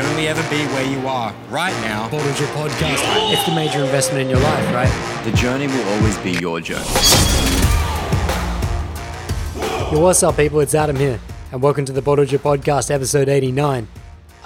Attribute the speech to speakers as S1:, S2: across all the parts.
S1: can only ever be where you are right now.
S2: Bottle Drip Podcast. It's the major investment in your life, right?
S3: The journey will always be your journey.
S2: Yo, what's up, people? It's Adam here, and welcome to the Bottle Drip Podcast, episode 89.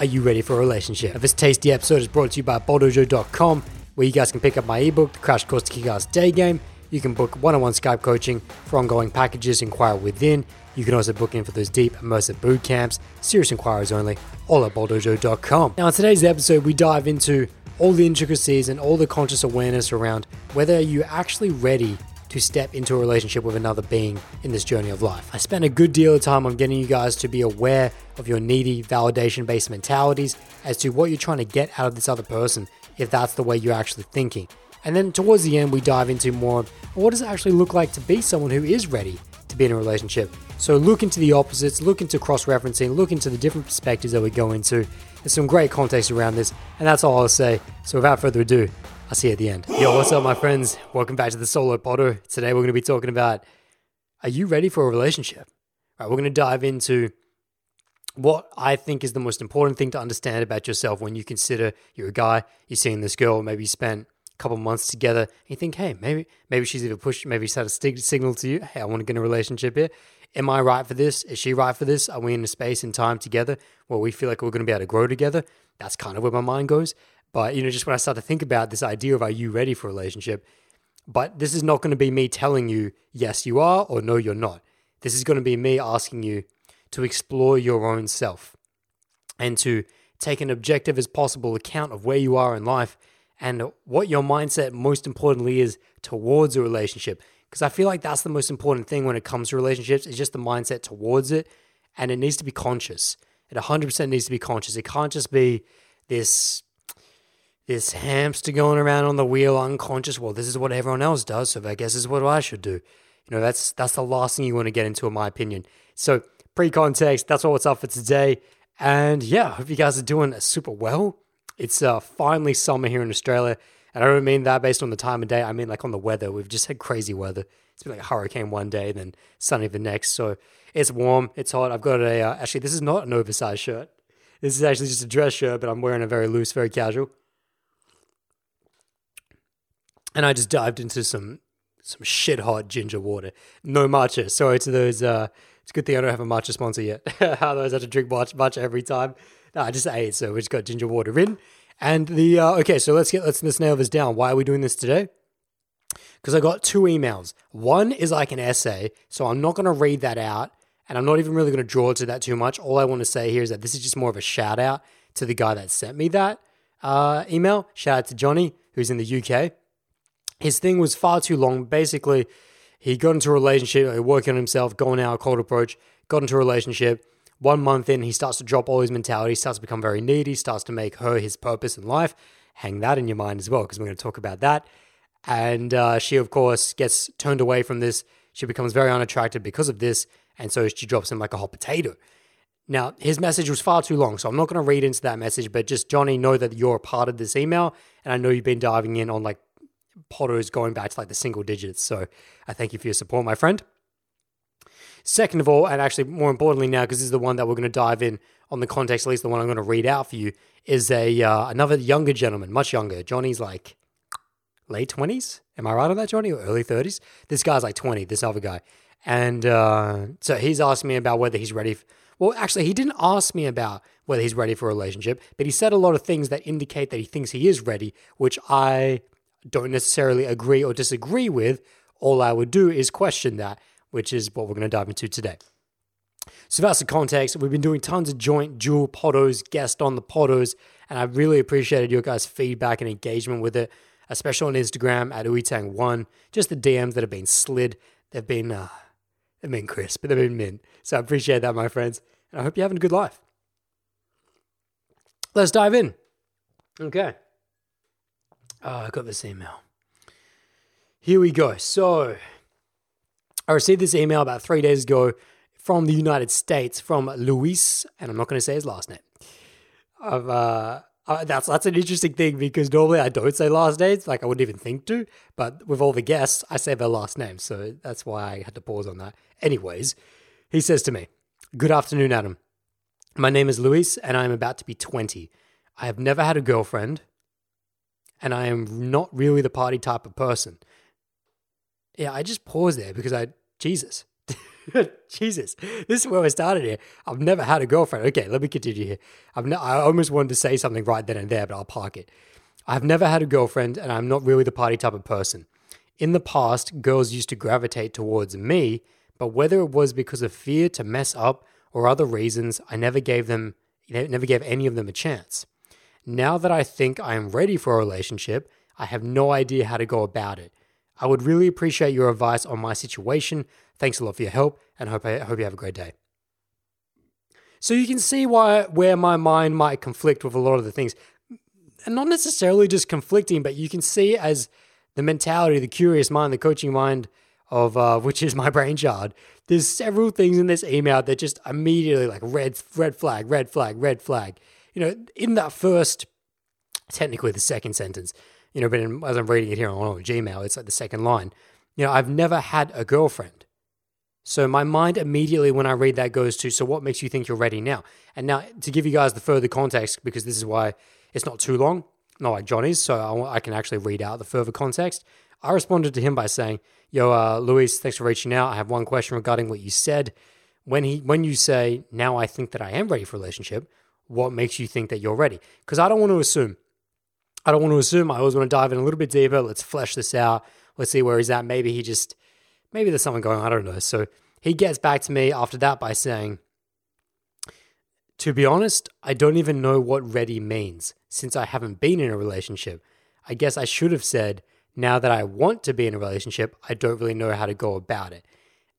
S2: Are you ready for a relationship? This tasty episode is brought to you by BottleJoe.com, where you guys can pick up my ebook, The Crash Course to Kick-Ass Day Game. You can book one-on-one Skype coaching for ongoing packages, inquire within. You can also book in for those deep, immersive boot camps, serious inquiries only, all at BottleJoe.com. Now, in today's episode, we dive into all the intricacies and all the conscious awareness around whether you're actually ready to step into a relationship with another being in this journey of life. I spent a good deal of time on getting you guys to be aware of your needy, validation based mentalities as to what you're trying to get out of this other person if that's the way you're actually thinking. And then towards the end, we dive into more what does it actually look like to be someone who is ready to be in a relationship. So look into the opposites, look into cross referencing, look into the different perspectives that we go into. There's some great context around this, and that's all I'll say. So without further ado, I'll see you at the end. Yo, what's up, my friends? Welcome back to the Solo Potter. Today we're going to be talking about are you ready for a relationship? All right, we're going to dive into what I think is the most important thing to understand about yourself when you consider you're a guy, you're seeing this girl, maybe you spent couple months together, and you think, hey, maybe maybe she's even pushed, maybe she's had a stig- signal to you, hey, I want to get in a relationship here. Am I right for this? Is she right for this? Are we in a space and time together where we feel like we're going to be able to grow together? That's kind of where my mind goes. But, you know, just when I start to think about this idea of are you ready for a relationship? But this is not going to be me telling you, yes, you are, or no, you're not. This is going to be me asking you to explore your own self and to take an objective as possible account of where you are in life and what your mindset, most importantly, is towards a relationship. Because I feel like that's the most important thing when it comes to relationships, is just the mindset towards it. And it needs to be conscious. It 100% needs to be conscious. It can't just be this this hamster going around on the wheel unconscious well this is what everyone else does so i guess this is what i should do you know that's that's the last thing you want to get into in my opinion so pre-context that's all what's up for today and yeah i hope you guys are doing super well it's uh, finally summer here in australia and i don't mean that based on the time of day i mean like on the weather we've just had crazy weather it's been like a hurricane one day then sunny the next so it's warm it's hot i've got a uh, actually this is not an oversized shirt this is actually just a dress shirt but i'm wearing a very loose very casual and I just dived into some some shit hot ginger water. No matcha. Sorry to those. Uh, it's a good thing I don't have a matcha sponsor yet. Otherwise, I have to drink matcha, matcha every time. No, I just ate, so we just got ginger water in. And the uh, okay, so let's get let's let's nail this down. Why are we doing this today? Because I got two emails. One is like an essay, so I'm not going to read that out, and I'm not even really going to draw to that too much. All I want to say here is that this is just more of a shout out to the guy that sent me that uh, email. Shout out to Johnny, who's in the UK his thing was far too long. Basically, he got into a relationship, working on himself, going out, cold approach, got into a relationship. One month in, he starts to drop all his mentality, starts to become very needy, starts to make her his purpose in life. Hang that in your mind as well, because we're going to talk about that. And uh, she, of course, gets turned away from this. She becomes very unattractive because of this. And so she drops him like a hot potato. Now, his message was far too long, so I'm not going to read into that message, but just Johnny, know that you're a part of this email. And I know you've been diving in on like Potter's going back to like the single digits. So I thank you for your support, my friend. Second of all, and actually more importantly now, because this is the one that we're going to dive in on the context, at least the one I'm going to read out for you, is a uh, another younger gentleman, much younger. Johnny's like late twenties. Am I right on that, Johnny? Or early thirties? This guy's like twenty. This other guy, and uh, so he's asked me about whether he's ready. Well, actually, he didn't ask me about whether he's ready for a relationship, but he said a lot of things that indicate that he thinks he is ready, which I don't necessarily agree or disagree with, all I would do is question that, which is what we're going to dive into today. So that's the context. We've been doing tons of joint dual podos, guest on the podos, and I really appreciated your guys' feedback and engagement with it, especially on Instagram at uitang1. Just the DMs that have been slid, they've been uh, they've been crisp, they've been mint. So I appreciate that, my friends, and I hope you're having a good life. Let's dive in. Okay. Oh, I got this email. Here we go. So, I received this email about three days ago from the United States from Luis, and I'm not going to say his last name. Uh, uh, that's that's an interesting thing because normally I don't say last names, like I wouldn't even think to. But with all the guests, I say their last name, so that's why I had to pause on that. Anyways, he says to me, "Good afternoon, Adam. My name is Luis, and I am about to be 20. I have never had a girlfriend, and I am not really the party type of person. Yeah, I just paused there because I, Jesus. Jesus, this is where I started here. I've never had a girlfriend. Okay, let me continue here. I've ne- I almost wanted to say something right then and there, but I'll park it. I've never had a girlfriend, and I'm not really the party type of person. In the past, girls used to gravitate towards me, but whether it was because of fear to mess up or other reasons, I never gave them, never gave any of them a chance. Now that I think I am ready for a relationship, I have no idea how to go about it. I would really appreciate your advice on my situation. Thanks a lot for your help, and hope I hope you have a great day. So you can see why where my mind might conflict with a lot of the things, and not necessarily just conflicting, but you can see as the mentality, the curious mind, the coaching mind of uh, which is my brainchild. There's several things in this email that just immediately like red red flag, red flag, red flag. You know, in that first, technically the second sentence, you know, but in, as I'm reading it here on, Gmail, it's like the second line. You know, I've never had a girlfriend. So my mind immediately when I read that goes to, so what makes you think you're ready now? And now to give you guys the further context, because this is why it's not too long, not like Johnny's, so I, I can actually read out the further context. I responded to him by saying, "Yo, uh, Luis, thanks for reaching out. I have one question regarding what you said. When he, when you say now, I think that I am ready for a relationship. What makes you think that you're ready? Because I don't want to assume. I don't want to assume. I always want to dive in a little bit deeper. Let's flesh this out. Let's see where he's at. Maybe he just, maybe there's something going on. I don't know. So he gets back to me after that by saying, to be honest, I don't even know what ready means since I haven't been in a relationship. I guess I should have said, now that I want to be in a relationship, I don't really know how to go about it.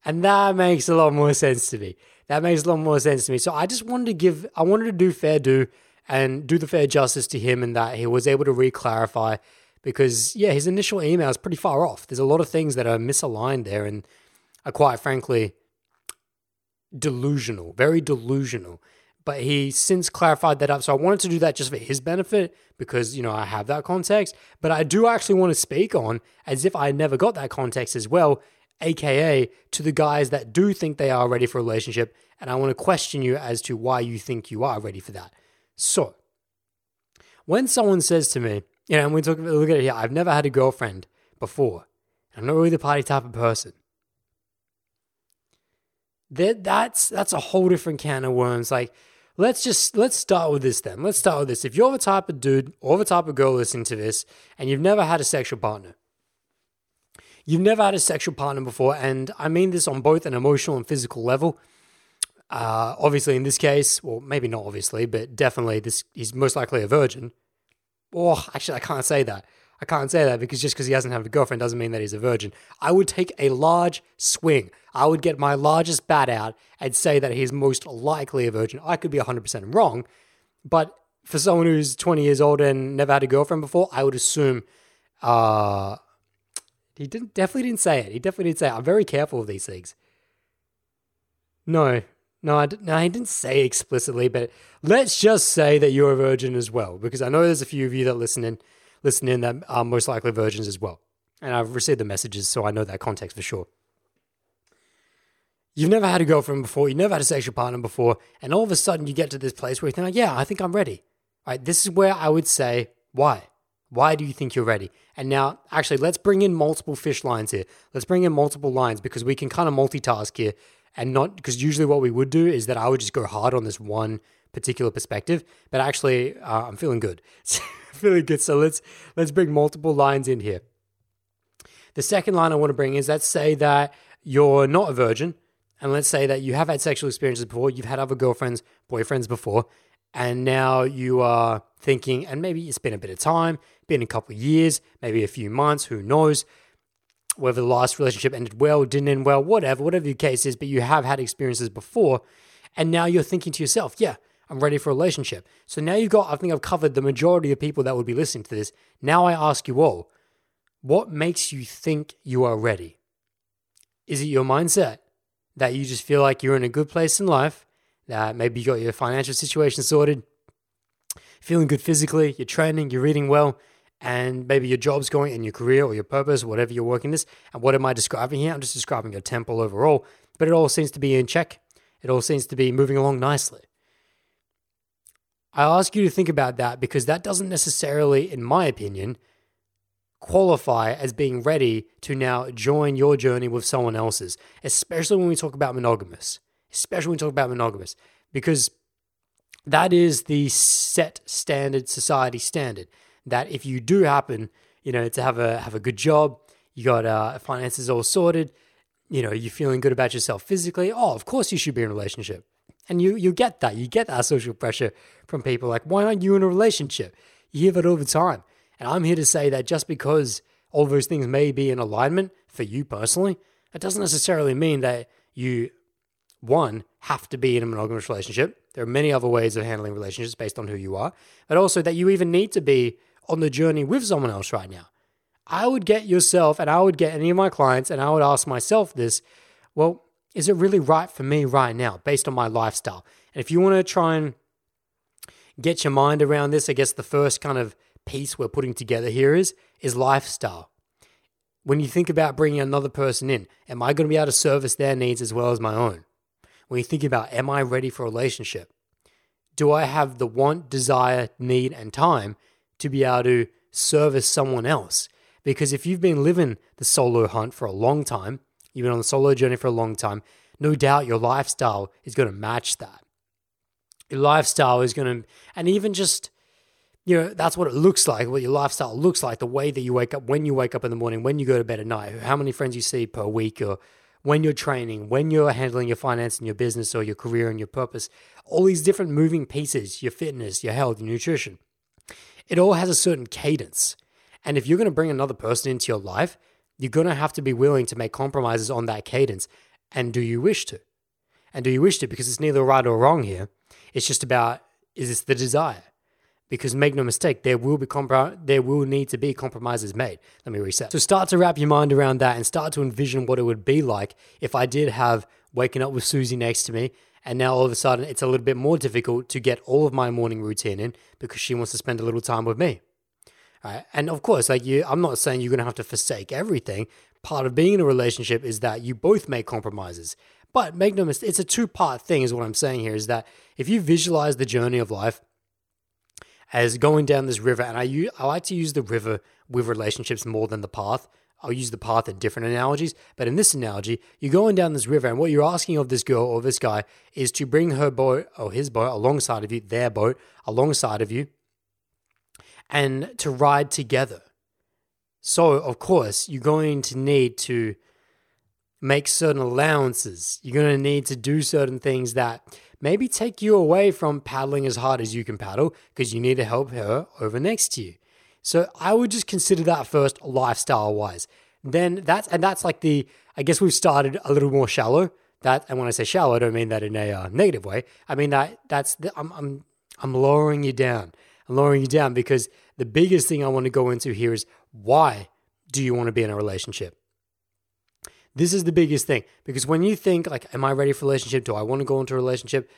S2: And that makes a lot more sense to me. That makes a lot more sense to me. So I just wanted to give, I wanted to do fair do and do the fair justice to him in that he was able to re-clarify because yeah, his initial email is pretty far off. There's a lot of things that are misaligned there and are quite frankly delusional, very delusional. But he since clarified that up. So I wanted to do that just for his benefit because, you know, I have that context. But I do actually want to speak on as if I never got that context as well, aka to the guys that do think they are ready for a relationship. And I want to question you as to why you think you are ready for that. So, when someone says to me, you know, and we talk, look at it here, I've never had a girlfriend before. And I'm not really the party type of person. That that's that's a whole different can of worms. Like, let's just let's start with this then. Let's start with this. If you're the type of dude or the type of girl listening to this, and you've never had a sexual partner, you've never had a sexual partner before, and I mean this on both an emotional and physical level. Uh, obviously, in this case, well, maybe not obviously, but definitely, this he's most likely a virgin. Oh, actually, I can't say that. I can't say that because just because he hasn't had a girlfriend doesn't mean that he's a virgin. I would take a large swing. I would get my largest bat out and say that he's most likely a virgin. I could be 100% wrong, but for someone who's 20 years old and never had a girlfriend before, I would assume uh, he didn't definitely didn't say it. He definitely didn't say it. I'm very careful of these things. No, no, I, no, he didn't say explicitly, but let's just say that you're a virgin as well, because I know there's a few of you that listen in, listen in that are most likely virgins as well. And I've received the messages, so I know that context for sure. You've never had a girlfriend before, you've never had a sexual partner before, and all of a sudden you get to this place where you think, yeah, I think I'm ready. Right? This is where I would say, why? Why do you think you're ready? And now, actually, let's bring in multiple fish lines here. Let's bring in multiple lines because we can kind of multitask here and not because usually what we would do is that I would just go hard on this one particular perspective, but actually uh, I'm feeling good, feeling good. So let's let's bring multiple lines in here. The second line I want to bring is let's say that you're not a virgin, and let's say that you have had sexual experiences before, you've had other girlfriends, boyfriends before, and now you are thinking, and maybe it's been a bit of time, been a couple of years, maybe a few months, who knows whether the last relationship ended well, didn't end well, whatever, whatever your case is, but you have had experiences before. And now you're thinking to yourself, yeah, I'm ready for a relationship. So now you've got, I think I've covered the majority of people that would be listening to this. Now I ask you all, what makes you think you are ready? Is it your mindset that you just feel like you're in a good place in life, that maybe you got your financial situation sorted, feeling good physically, you're training, you're eating well, and maybe your job's going and your career or your purpose, whatever you're working this. And what am I describing here? I'm just describing your temple overall, but it all seems to be in check. It all seems to be moving along nicely. I ask you to think about that because that doesn't necessarily, in my opinion, qualify as being ready to now join your journey with someone else's, especially when we talk about monogamous. Especially when we talk about monogamous, because that is the set standard society standard. That if you do happen, you know, to have a have a good job, you got uh, finances all sorted, you know, you're feeling good about yourself physically. Oh, of course you should be in a relationship, and you you get that. You get that social pressure from people like, why aren't you in a relationship? You hear that all the time. And I'm here to say that just because all those things may be in alignment for you personally, it doesn't necessarily mean that you, one, have to be in a monogamous relationship. There are many other ways of handling relationships based on who you are, but also that you even need to be on the journey with someone else right now. I would get yourself, and I would get any of my clients, and I would ask myself this well, is it really right for me right now based on my lifestyle? And if you want to try and get your mind around this, I guess the first kind of piece we're putting together here is is lifestyle. When you think about bringing another person in, am I going to be able to service their needs as well as my own? When you think about am I ready for a relationship? Do I have the want, desire, need and time to be able to service someone else? Because if you've been living the solo hunt for a long time, you've been on the solo journey for a long time, no doubt your lifestyle is going to match that. Your lifestyle is going to, and even just you know, that's what it looks like, what your lifestyle looks like, the way that you wake up, when you wake up in the morning, when you go to bed at night, how many friends you see per week, or when you're training, when you're handling your finance and your business or your career and your purpose, all these different moving pieces, your fitness, your health, your nutrition. It all has a certain cadence. And if you're going to bring another person into your life, you're going to have to be willing to make compromises on that cadence. And do you wish to? And do you wish to? Because it's neither right or wrong here. It's just about is this the desire? because make no mistake, there will be comprom- there will need to be compromises made. Let me reset. So start to wrap your mind around that and start to envision what it would be like if I did have waking up with Susie next to me, and now all of a sudden it's a little bit more difficult to get all of my morning routine in because she wants to spend a little time with me. Right? And of course, like you, I'm not saying you're gonna have to forsake everything. Part of being in a relationship is that you both make compromises. But make no mistake, it's a two part thing, is what I'm saying here. Is that if you visualize the journey of life as going down this river, and I, I like to use the river with relationships more than the path. I'll use the path in different analogies, but in this analogy, you're going down this river, and what you're asking of this girl or this guy is to bring her boat or his boat alongside of you, their boat alongside of you, and to ride together. So, of course, you're going to need to make certain allowances. You're going to need to do certain things that maybe take you away from paddling as hard as you can paddle because you need to help her over next to you. So I would just consider that first lifestyle wise. Then that's and that's like the I guess we've started a little more shallow. That and when I say shallow, I don't mean that in a uh, negative way. I mean that that's the, I'm I'm I'm lowering you down. I'm lowering you down because the biggest thing I want to go into here is why do you want to be in a relationship? This is the biggest thing because when you think like, am I ready for a relationship? Do I want to go into a relationship?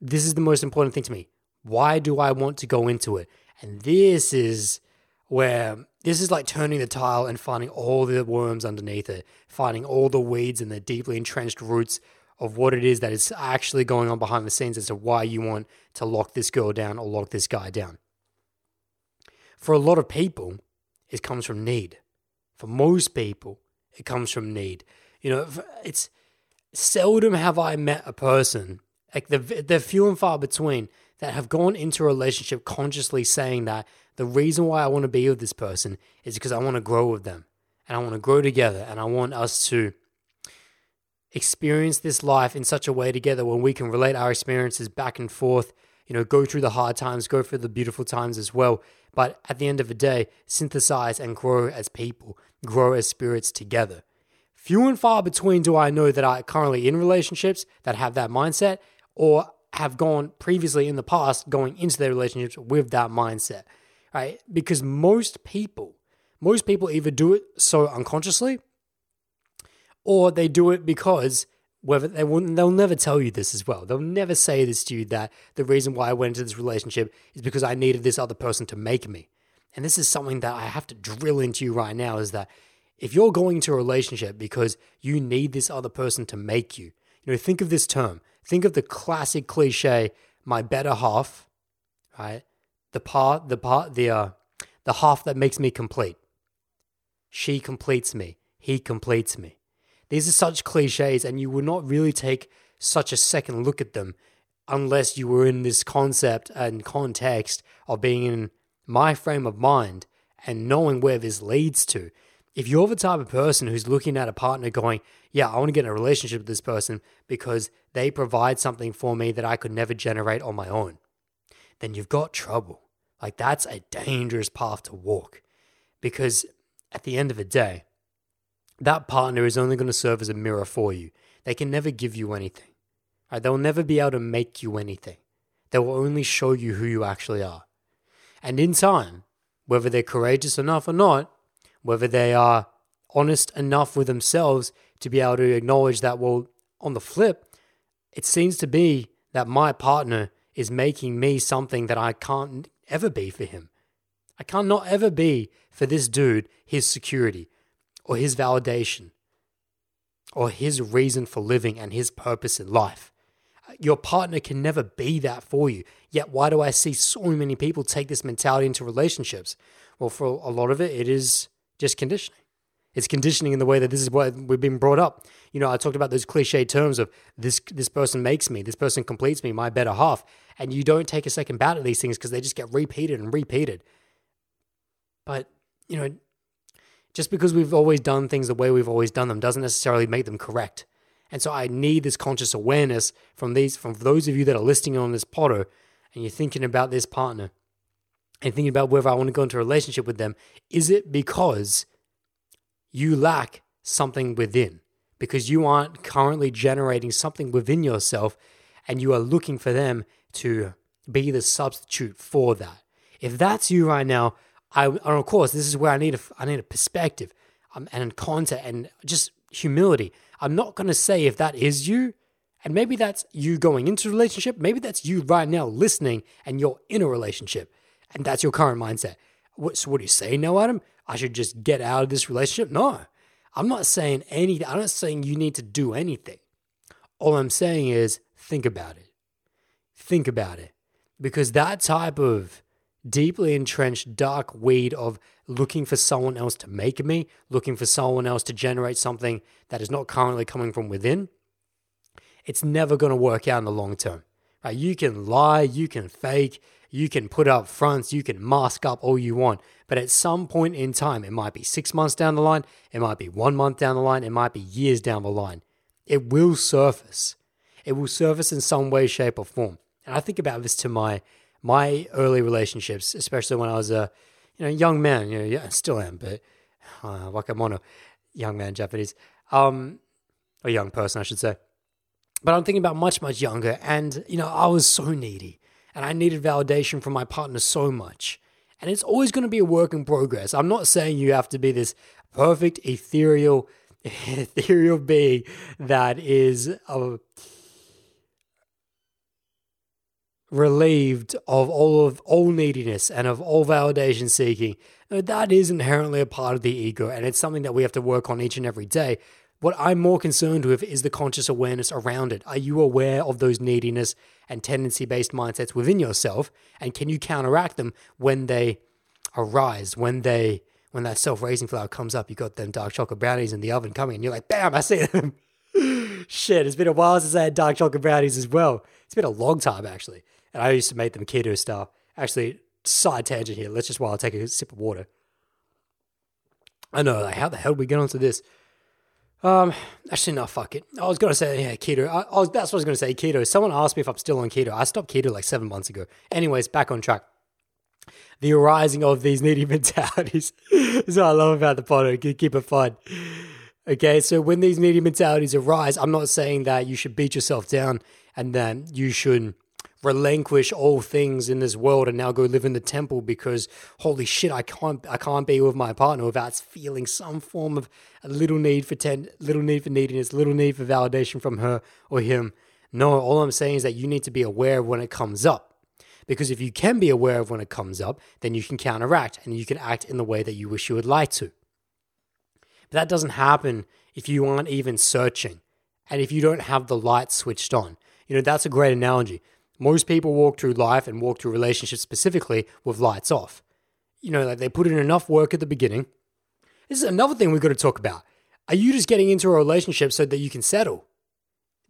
S2: This is the most important thing to me. Why do I want to go into it? And this is where this is like turning the tile and finding all the worms underneath it, finding all the weeds and the deeply entrenched roots of what it is that is actually going on behind the scenes as to why you want to lock this girl down or lock this guy down. For a lot of people, it comes from need. For most people, it comes from need. You know, it's seldom have I met a person like the they're few and far between that have gone into a relationship consciously saying that the reason why I want to be with this person is because I want to grow with them and I want to grow together and I want us to experience this life in such a way together when we can relate our experiences back and forth, you know, go through the hard times, go through the beautiful times as well. But at the end of the day, synthesize and grow as people, grow as spirits together. Few and far between do I know that are currently in relationships that have that mindset or have gone previously in the past going into their relationships with that mindset, right? Because most people, most people either do it so unconsciously or they do it because whether they will they'll never tell you this as well. They'll never say this to you that the reason why I went into this relationship is because I needed this other person to make me. And this is something that I have to drill into you right now is that if you're going into a relationship because you need this other person to make you, you know, think of this term. Think of the classic cliche, my better half, right? The part, the part, the uh, the half that makes me complete. She completes me. He completes me. These are such cliches, and you would not really take such a second look at them unless you were in this concept and context of being in my frame of mind and knowing where this leads to. If you're the type of person who's looking at a partner going, Yeah, I want to get in a relationship with this person because they provide something for me that I could never generate on my own, then you've got trouble. Like, that's a dangerous path to walk because at the end of the day, that partner is only going to serve as a mirror for you. They can never give you anything. Right? They'll never be able to make you anything. They will only show you who you actually are. And in time, whether they're courageous enough or not, whether they are honest enough with themselves to be able to acknowledge that, well, on the flip, it seems to be that my partner is making me something that I can't ever be for him. I can't not ever be for this dude his security or his validation or his reason for living and his purpose in life. Your partner can never be that for you. Yet, why do I see so many people take this mentality into relationships? Well, for a lot of it, it is just conditioning. It's conditioning in the way that this is what we've been brought up. You know, I talked about those cliche terms of this this person makes me, this person completes me, my better half. And you don't take a second bout at these things because they just get repeated and repeated. But, you know, just because we've always done things the way we've always done them doesn't necessarily make them correct. And so I need this conscious awareness from these from those of you that are listening on this potter and you're thinking about this partner and thinking about whether I want to go into a relationship with them, is it because you lack something within? Because you aren't currently generating something within yourself and you are looking for them to be the substitute for that. If that's you right now, I and of course this is where I need a I need a perspective um, and content and just humility. I'm not going to say if that is you, and maybe that's you going into a relationship. Maybe that's you right now listening and you're in a relationship, and that's your current mindset. What, so what do you say now, Adam? I should just get out of this relationship? No, I'm not saying anything. I'm not saying you need to do anything. All I'm saying is think about it. Think about it. Because that type of deeply entrenched dark weed of looking for someone else to make me, looking for someone else to generate something that is not currently coming from within, it's never going to work out in the long term. Right? You can lie, you can fake, you can put up fronts, you can mask up all you want, but at some point in time, it might be six months down the line, it might be one month down the line, it might be years down the line. It will surface. It will surface in some way, shape, or form. And I think about this to my my early relationships, especially when I was a you know young man, you know, yeah, I still am, but uh, wakamono, young man, Japanese, um, a young person, I should say. But I'm thinking about much, much younger, and you know, I was so needy, and I needed validation from my partner so much, and it's always going to be a work in progress. I'm not saying you have to be this perfect ethereal, ethereal being that is a relieved of all of all neediness and of all validation seeking. That is inherently a part of the ego, and it's something that we have to work on each and every day. What I'm more concerned with is the conscious awareness around it. Are you aware of those neediness and tendency based mindsets within yourself? And can you counteract them when they arise, when they when that self raising flour comes up, you got them dark chocolate brownies in the oven coming, and you're like, bam, I see them. Shit, it's been a while since I had dark chocolate brownies as well. It's been a long time actually and I used to make them keto style. Actually, side tangent here. Let's just while I take a sip of water. I know, like, how the hell did we get onto this? Um, actually, no, fuck it. I was gonna say, yeah, keto. I, I was, that's what I was gonna say, keto. Someone asked me if I'm still on keto. I stopped keto like seven months ago. Anyways, back on track. The arising of these needy mentalities is what I love about the pod. Keep it fun. Okay, so when these needy mentalities arise, I'm not saying that you should beat yourself down and then you should relinquish all things in this world and now go live in the temple because holy shit I can't I can't be with my partner without feeling some form of a little need for ten little need for neediness little need for validation from her or him. No all I'm saying is that you need to be aware of when it comes up. Because if you can be aware of when it comes up then you can counteract and you can act in the way that you wish you would like to. But that doesn't happen if you aren't even searching and if you don't have the light switched on. You know that's a great analogy Most people walk through life and walk through relationships specifically with lights off. You know, like they put in enough work at the beginning. This is another thing we've got to talk about. Are you just getting into a relationship so that you can settle?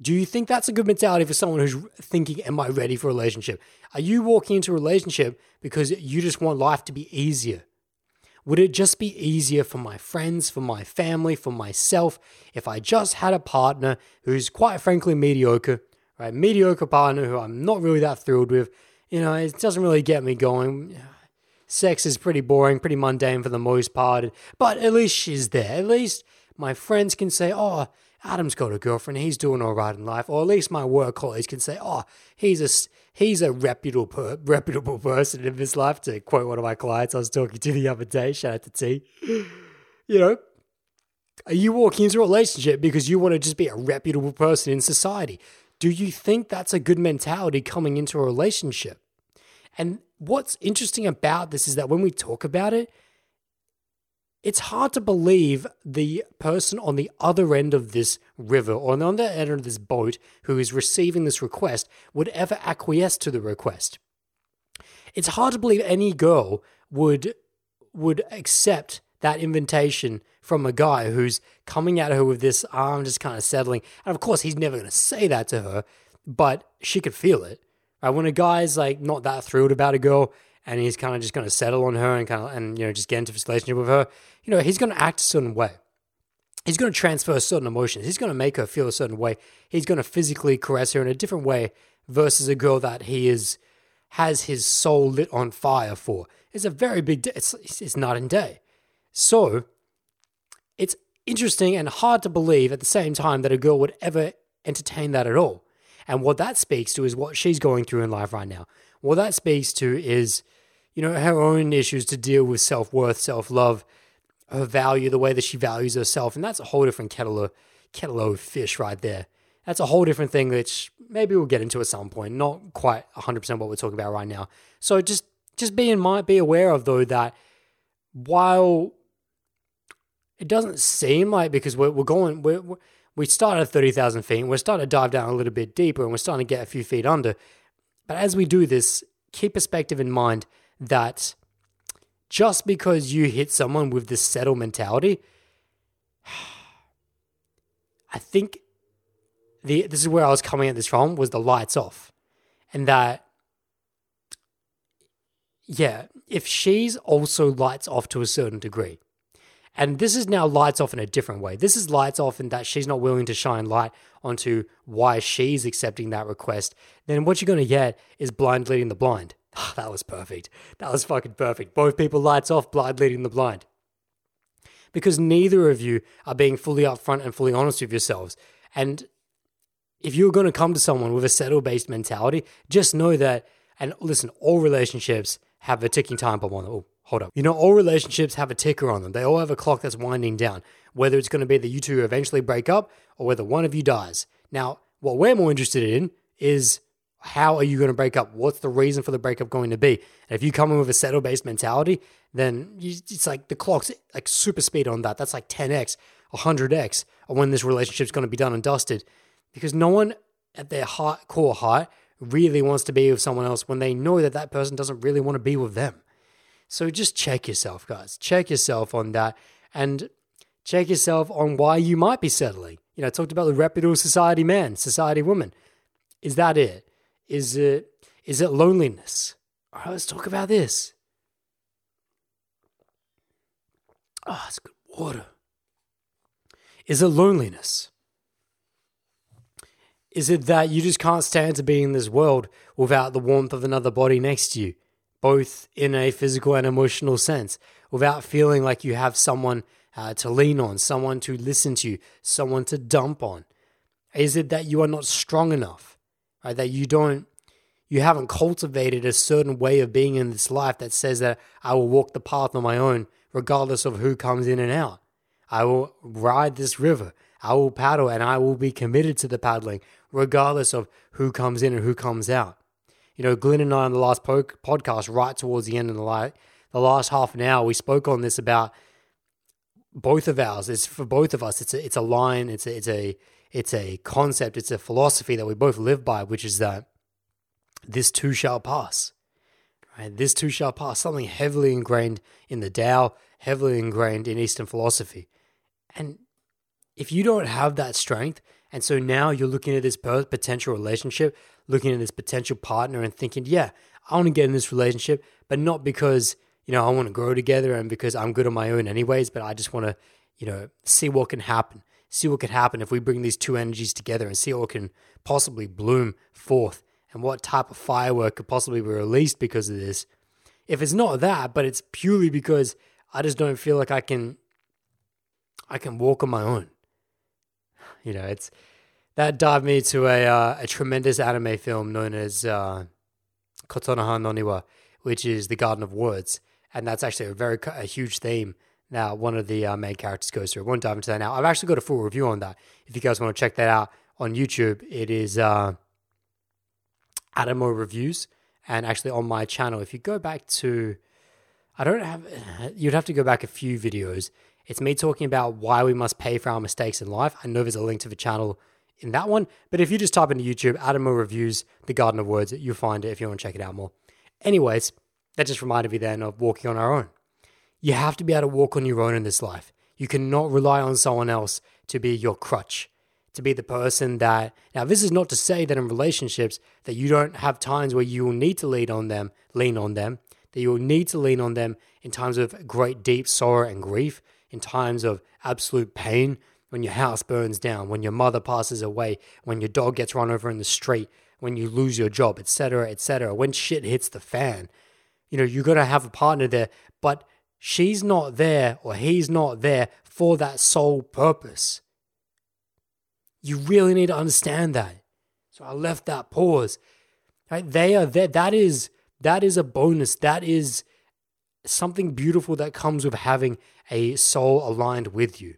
S2: Do you think that's a good mentality for someone who's thinking, Am I ready for a relationship? Are you walking into a relationship because you just want life to be easier? Would it just be easier for my friends, for my family, for myself if I just had a partner who's quite frankly mediocre, Mediocre partner who I'm not really that thrilled with. You know, it doesn't really get me going. Sex is pretty boring, pretty mundane for the most part, but at least she's there. At least my friends can say, oh, Adam's got a girlfriend, he's doing all right in life. Or at least my work colleagues can say, oh, he's a, he's a reputable, per, reputable person in his life, to quote one of my clients I was talking to the other day. Shout out to T. You know, are you walking into a relationship because you want to just be a reputable person in society? Do you think that's a good mentality coming into a relationship? And what's interesting about this is that when we talk about it, it's hard to believe the person on the other end of this river or on the other end of this boat who is receiving this request would ever acquiesce to the request. It's hard to believe any girl would would accept that invitation from a guy who's coming at her with this arm just kind of settling. And of course, he's never going to say that to her, but she could feel it. Right? When a guy's like not that thrilled about a girl and he's kind of just going to settle on her and kind of and you know just get into this relationship with her, you know, he's going to act a certain way. He's going to transfer certain emotions. He's going to make her feel a certain way. He's going to physically caress her in a different way versus a girl that he is has his soul lit on fire for. It's a very big. It's it's night and day. So it's interesting and hard to believe at the same time that a girl would ever entertain that at all. And what that speaks to is what she's going through in life right now. What that speaks to is, you know, her own issues to deal with self worth, self love, her value, the way that she values herself. And that's a whole different kettle of, kettle of fish right there. That's a whole different thing, which maybe we'll get into at some point. Not quite 100% what we're talking about right now. So just just be in mind, be aware of though that while it doesn't seem like because we're, we're going we're, we're we started at 30,000 feet and we're starting to dive down a little bit deeper and we're starting to get a few feet under. But as we do this, keep perspective in mind that just because you hit someone with this settle mentality, I think the this is where I was coming at this from was the lights off. And that yeah, if she's also lights off to a certain degree, and this is now lights off in a different way. This is lights off in that she's not willing to shine light onto why she's accepting that request. Then what you're going to get is blind leading the blind. Oh, that was perfect. That was fucking perfect. Both people lights off, blind leading the blind. Because neither of you are being fully upfront and fully honest with yourselves. And if you're going to come to someone with a settle based mentality, just know that, and listen, all relationships have a ticking time bomb on them. Hold up. You know, all relationships have a ticker on them. They all have a clock that's winding down, whether it's going to be that you two eventually break up or whether one of you dies. Now, what we're more interested in is how are you going to break up? What's the reason for the breakup going to be? And if you come in with a settle based mentality, then you, it's like the clock's like super speed on that. That's like 10x, 100x of when this relationship's going to be done and dusted. Because no one at their heart, core heart really wants to be with someone else when they know that that person doesn't really want to be with them. So just check yourself, guys. Check yourself on that and check yourself on why you might be settling. You know, I talked about the reputable society man, society woman. Is that it? Is it is it loneliness? All right, let's talk about this. Oh, it's good water. Is it loneliness? Is it that you just can't stand to be in this world without the warmth of another body next to you? Both in a physical and emotional sense, without feeling like you have someone uh, to lean on, someone to listen to, someone to dump on? Is it that you are not strong enough, right? That you don't, you haven't cultivated a certain way of being in this life that says that I will walk the path on my own, regardless of who comes in and out. I will ride this river. I will paddle and I will be committed to the paddling, regardless of who comes in and who comes out you know, Glenn and I on the last po- podcast, right towards the end of the, light, the last half an hour, we spoke on this about both of ours. It's for both of us. It's a, it's a line. It's a, it's a it's a concept. It's a philosophy that we both live by, which is that this too shall pass. Right? This too shall pass. Something heavily ingrained in the Tao, heavily ingrained in Eastern philosophy. And if you don't have that strength, and so now you're looking at this potential relationship, looking at this potential partner and thinking, yeah, I want to get in this relationship, but not because, you know, I want to grow together and because I'm good on my own anyways, but I just want to, you know, see what can happen. See what could happen if we bring these two energies together and see what can possibly bloom forth and what type of firework could possibly be released because of this. If it's not that, but it's purely because I just don't feel like I can I can walk on my own. You know, it's that dived me to a uh, a tremendous anime film known as uh, Kotonoha no Niwa, which is the Garden of Words, and that's actually a very a huge theme. Now, one of the uh, main characters goes through. I won't dive into that now. I've actually got a full review on that. If you guys want to check that out on YouTube, it is uh, Adamo Reviews, and actually on my channel. If you go back to, I don't have, you'd have to go back a few videos. It's me talking about why we must pay for our mistakes in life. I know there's a link to the channel in that one. But if you just type into YouTube, Adamo Reviews, The Garden of Words, you'll find it if you want to check it out more. Anyways, that just reminded me then of walking on our own. You have to be able to walk on your own in this life. You cannot rely on someone else to be your crutch, to be the person that. Now, this is not to say that in relationships that you don't have times where you will need to lean on them, lean on them, that you will need to lean on them in times of great deep sorrow and grief, in times of absolute pain, when your house burns down, when your mother passes away, when your dog gets run over in the street, when you lose your job, etc., etc. When shit hits the fan, you know, you got to have a partner there, but she's not there or he's not there for that sole purpose. You really need to understand that. So I left that pause. Right? They are there. That is that is a bonus. That is something beautiful that comes with having a soul aligned with you.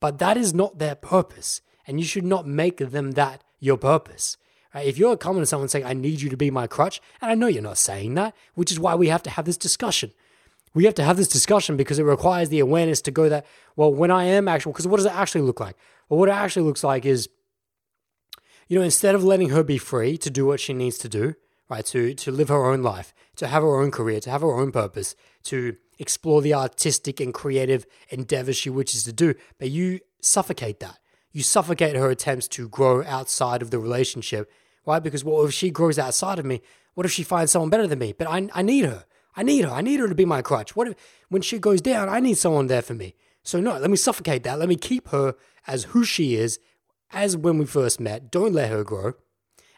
S2: But that is not their purpose. And you should not make them that your purpose. Right? If you're coming to someone saying, I need you to be my crutch, and I know you're not saying that, which is why we have to have this discussion. We have to have this discussion because it requires the awareness to go that, well, when I am actual, because what does it actually look like? Well, what it actually looks like is, you know, instead of letting her be free to do what she needs to do, right, to, to live her own life, to have her own career, to have her own purpose, to explore the artistic and creative endeavors she wishes to do, but you suffocate that. You suffocate her attempts to grow outside of the relationship, right? Because what if she grows outside of me? What if she finds someone better than me? But I, I need her. I need her. I need her to be my crutch. What if when she goes down, I need someone there for me? So no, let me suffocate that. Let me keep her as who she is, as when we first met. Don't let her grow,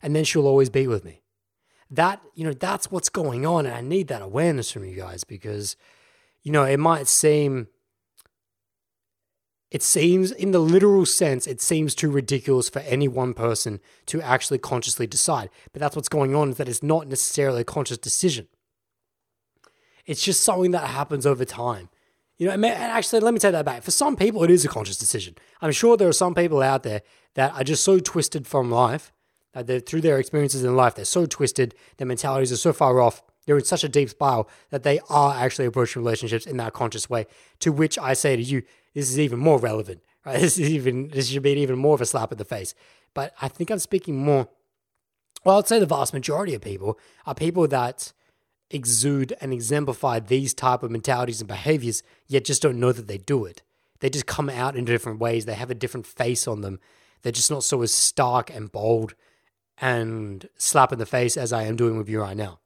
S2: and then she'll always be with me. That you know, that's what's going on, and I need that awareness from you guys because you know, it might seem it seems, in the literal sense, it seems too ridiculous for any one person to actually consciously decide. But that's what's going on, is that it's not necessarily a conscious decision. It's just something that happens over time. You know, and actually, let me take that back. For some people, it is a conscious decision. I'm sure there are some people out there that are just so twisted from life, that through their experiences in life, they're so twisted, their mentalities are so far off they're in such a deep spiral that they are actually approaching relationships in that conscious way. To which I say to you, this is even more relevant. Right? This is even this should be even more of a slap in the face. But I think I'm speaking more. Well, I'd say the vast majority of people are people that exude and exemplify these type of mentalities and behaviors, yet just don't know that they do it. They just come out in different ways. They have a different face on them. They're just not so as stark and bold and slap in the face as I am doing with you right now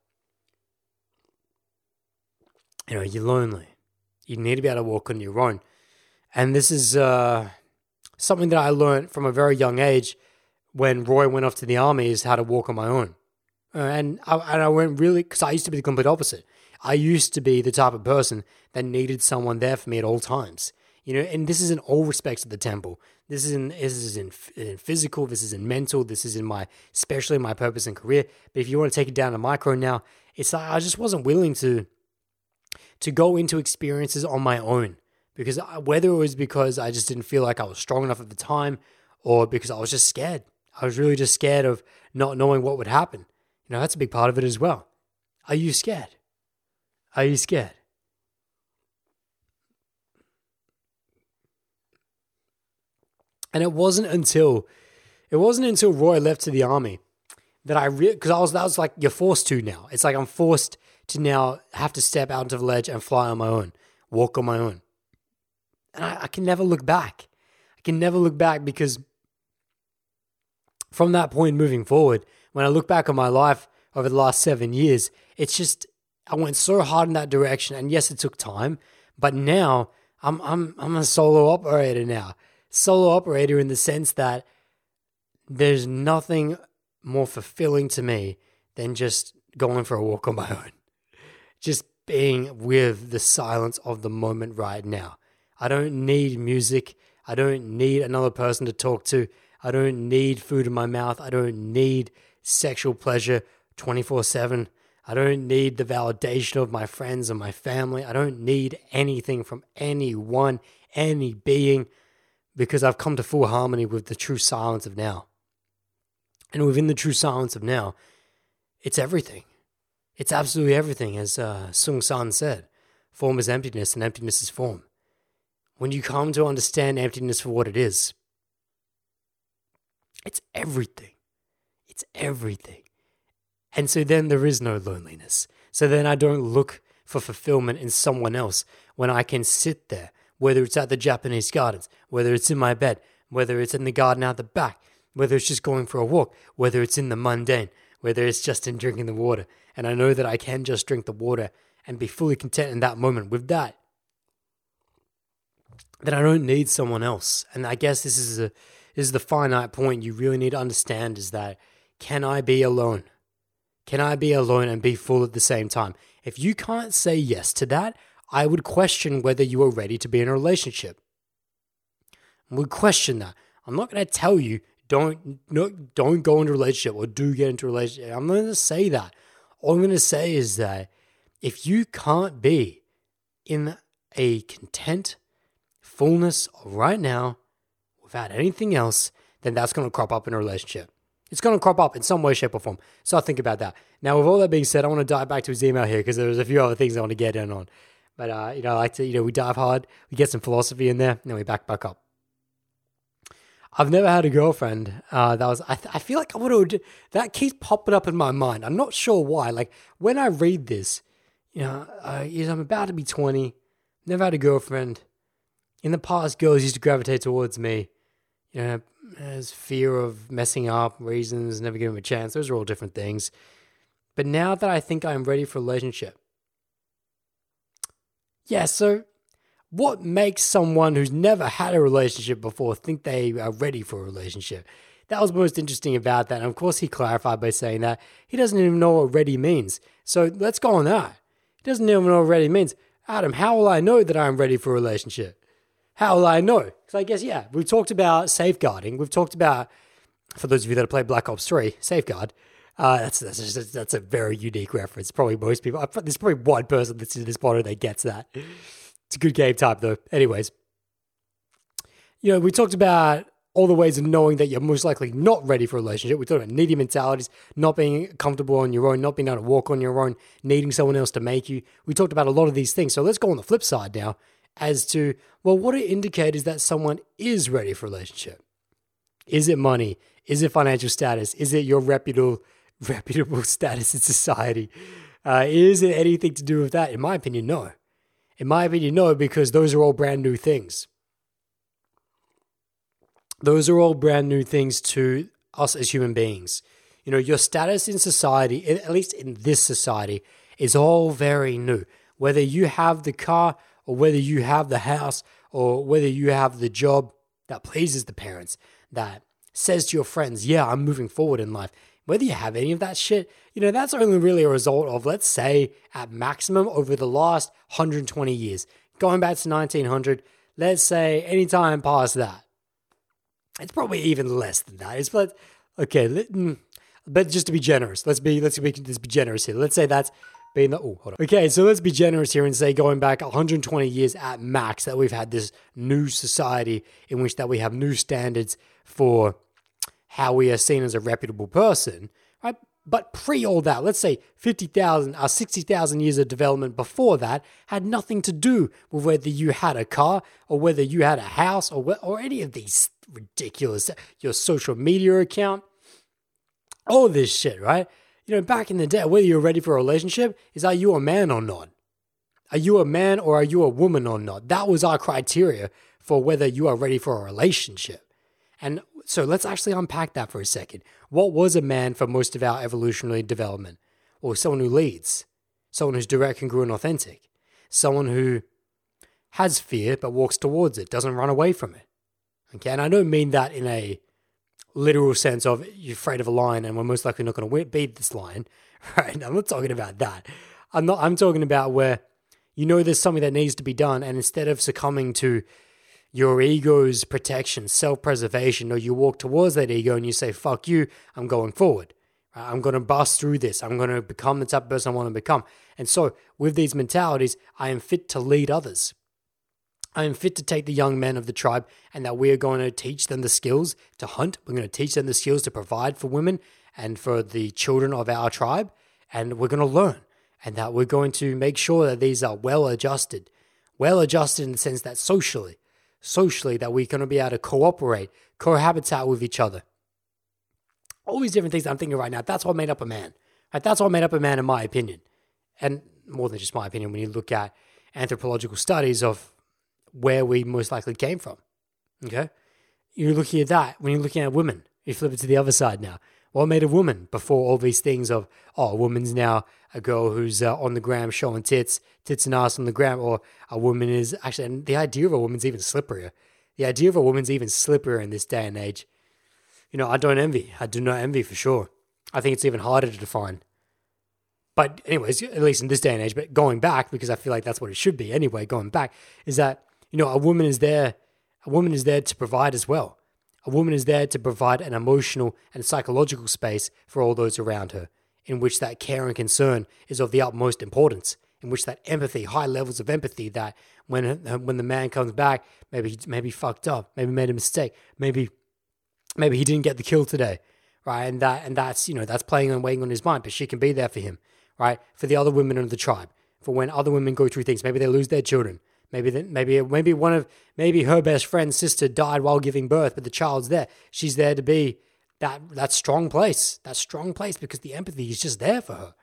S2: you know, you're lonely. You need to be able to walk on your own. And this is uh, something that I learned from a very young age when Roy went off to the army is how to walk on my own. Uh, and, I, and I went really, because I used to be the complete opposite. I used to be the type of person that needed someone there for me at all times. You know, and this is in all respects of the temple. This is in this is in, in physical. This is in mental. This is in my, especially my purpose and career. But if you want to take it down to micro now, it's like I just wasn't willing to to go into experiences on my own because uh, whether it was because I just didn't feel like I was strong enough at the time or because I was just scared. I was really just scared of not knowing what would happen. You know, that's a big part of it as well. Are you scared? Are you scared? And it wasn't until it wasn't until Roy left to the army that I because I was that was like you're forced to now. It's like I'm forced to now have to step out onto the ledge and fly on my own, walk on my own, and I, I can never look back. I can never look back because from that point moving forward, when I look back on my life over the last seven years, it's just I went so hard in that direction, and yes, it took time, but now I'm I'm I'm a solo operator now. Solo operator in the sense that there's nothing more fulfilling to me than just going for a walk on my own. Just being with the silence of the moment right now. I don't need music. I don't need another person to talk to. I don't need food in my mouth. I don't need sexual pleasure 24 7. I don't need the validation of my friends and my family. I don't need anything from anyone, any being, because I've come to full harmony with the true silence of now. And within the true silence of now, it's everything. It's absolutely everything, as uh, Seung Sahn said. Form is emptiness, and emptiness is form. When you come to understand emptiness for what it is, it's everything. It's everything. And so then there is no loneliness. So then I don't look for fulfillment in someone else when I can sit there, whether it's at the Japanese gardens, whether it's in my bed, whether it's in the garden out the back, whether it's just going for a walk, whether it's in the mundane, whether it's just in drinking the water. And I know that I can just drink the water and be fully content in that moment with that. Then I don't need someone else. And I guess this is a this is the finite point you really need to understand is that can I be alone? Can I be alone and be full at the same time? If you can't say yes to that, I would question whether you are ready to be in a relationship. I would question that. I'm not going to tell you don't no, don't go into a relationship or do get into a relationship. I'm not going to say that. All I'm going to say is that if you can't be in a content fullness right now without anything else, then that's going to crop up in a relationship. It's going to crop up in some way, shape, or form. So I think about that. Now, with all that being said, I want to dive back to his email here because there's a few other things I want to get in on. But uh, you know, I like to, you know, we dive hard, we get some philosophy in there, and then we back back up. I've never had a girlfriend. Uh, that was I, th- I feel like I would. That keeps popping up in my mind. I'm not sure why. Like when I read this, you know, uh, I'm about to be 20. Never had a girlfriend. In the past, girls used to gravitate towards me. You know, as fear of messing up, reasons, never give them a chance. Those are all different things. But now that I think I'm ready for a relationship, yeah. So what makes someone who's never had a relationship before think they are ready for a relationship? That was most interesting about that. And of course, he clarified by saying that he doesn't even know what ready means. So let's go on that. He doesn't even know what ready means. Adam, how will I know that I'm ready for a relationship? How will I know? Because I guess, yeah, we've talked about safeguarding. We've talked about, for those of you that have played Black Ops 3, safeguard. Uh, that's, that's, that's a very unique reference. Probably most people, there's probably one person that's in this pod that gets that. It's a good game type, though. Anyways, you know, we talked about all the ways of knowing that you're most likely not ready for a relationship. We talked about needy mentalities, not being comfortable on your own, not being able to walk on your own, needing someone else to make you. We talked about a lot of these things. So let's go on the flip side now as to, well, what are indicators that someone is ready for a relationship? Is it money? Is it financial status? Is it your reputable, reputable status in society? Uh, is it anything to do with that? In my opinion, no. In my opinion, no, because those are all brand new things. Those are all brand new things to us as human beings. You know, your status in society, at least in this society, is all very new. Whether you have the car or whether you have the house or whether you have the job that pleases the parents, that says to your friends, yeah, I'm moving forward in life whether you have any of that shit, you know, that's only really a result of, let's say, at maximum over the last 120 years. Going back to 1900, let's say any time past that. It's probably even less than that. It's but okay, mm, but just to be generous, let's be let's be let's be generous here. Let's say that's being the oh hold on. Okay, so let's be generous here and say going back 120 years at max that we've had this new society in which that we have new standards for how we are seen as a reputable person, right? But pre all that, let's say 50,000 or uh, 60,000 years of development before that had nothing to do with whether you had a car or whether you had a house or, or any of these ridiculous, your social media account. all this shit, right? You know, back in the day, whether you're ready for a relationship is are you a man or not? Are you a man or are you a woman or not? That was our criteria for whether you are ready for a relationship. And so let's actually unpack that for a second. What was a man for most of our evolutionary development? Or someone who leads, someone who's direct, congruent, authentic, someone who has fear but walks towards it, doesn't run away from it. Okay, and I don't mean that in a literal sense of you're afraid of a lion and we're most likely not going to beat this lion, right? I'm not talking about that. I'm not. I'm talking about where you know there's something that needs to be done, and instead of succumbing to your ego's protection, self-preservation, or you walk towards that ego and you say, "Fuck you," I'm going forward. I'm going to bust through this. I'm going to become the type of person I want to become. And so, with these mentalities, I am fit to lead others. I am fit to take the young men of the tribe and that we are going to teach them the skills to hunt. We're going to teach them the skills to provide for women and for the children of our tribe. And we're going to learn and that we're going to make sure that these are well adjusted. Well adjusted in the sense that socially, socially, that we're going to be able to cooperate, cohabitate with each other. All these different things I'm thinking right now, that's what made up a man. Right? That's what made up a man, in my opinion. And more than just my opinion, when you look at anthropological studies of where we most likely came from. Okay? You're looking at that when you're looking at women. You flip it to the other side now. What made a woman before all these things of, oh, a woman's now a girl who's uh, on the gram showing tits, tits and ass on the gram, or a woman is actually, and the idea of a woman's even slipperier. The idea of a woman's even slipperier in this day and age. You know, I don't envy. I do not envy for sure. I think it's even harder to define. But, anyways, at least in this day and age, but going back, because I feel like that's what it should be anyway, going back, is that you know, a woman is there, a woman is there to provide as well. A woman is there to provide an emotional and psychological space for all those around her, in which that care and concern is of the utmost importance, in which that empathy, high levels of empathy, that when uh, when the man comes back, maybe maybe fucked up, maybe made a mistake, maybe maybe he didn't get the kill today, right? And that and that's you know that's playing and weighing on his mind, but she can be there for him, right? For the other women of the tribe, for when other women go through things, maybe they lose their children, Maybe maybe maybe one of maybe her best friend's sister died while giving birth, but the child's there. She's there to be that that strong place, that strong place because the empathy is just there for her,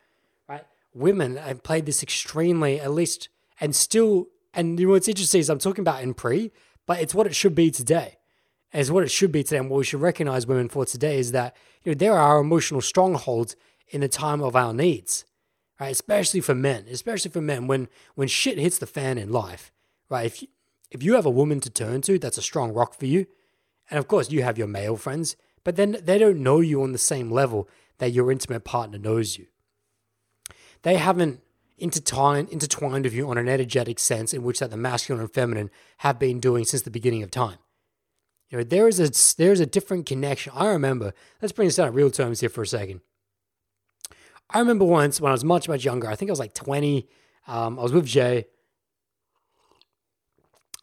S2: right? Women have played this extremely, at least, and still. And you know what's interesting is I'm talking about in pre, but it's what it should be today. As what it should be today, and what we should recognize women for today is that you know there are emotional strongholds in the time of our needs, right? Especially for men, especially for men when when shit hits the fan in life right? If you, if you have a woman to turn to that's a strong rock for you, and of course you have your male friends, but then they don't know you on the same level that your intimate partner knows you. They haven't intertwined intertwined with you on an energetic sense in which that the masculine and feminine have been doing since the beginning of time. You know, there is a there is a different connection. I remember. Let's bring this down to real terms here for a second. I remember once when I was much much younger. I think I was like twenty. Um, I was with Jay.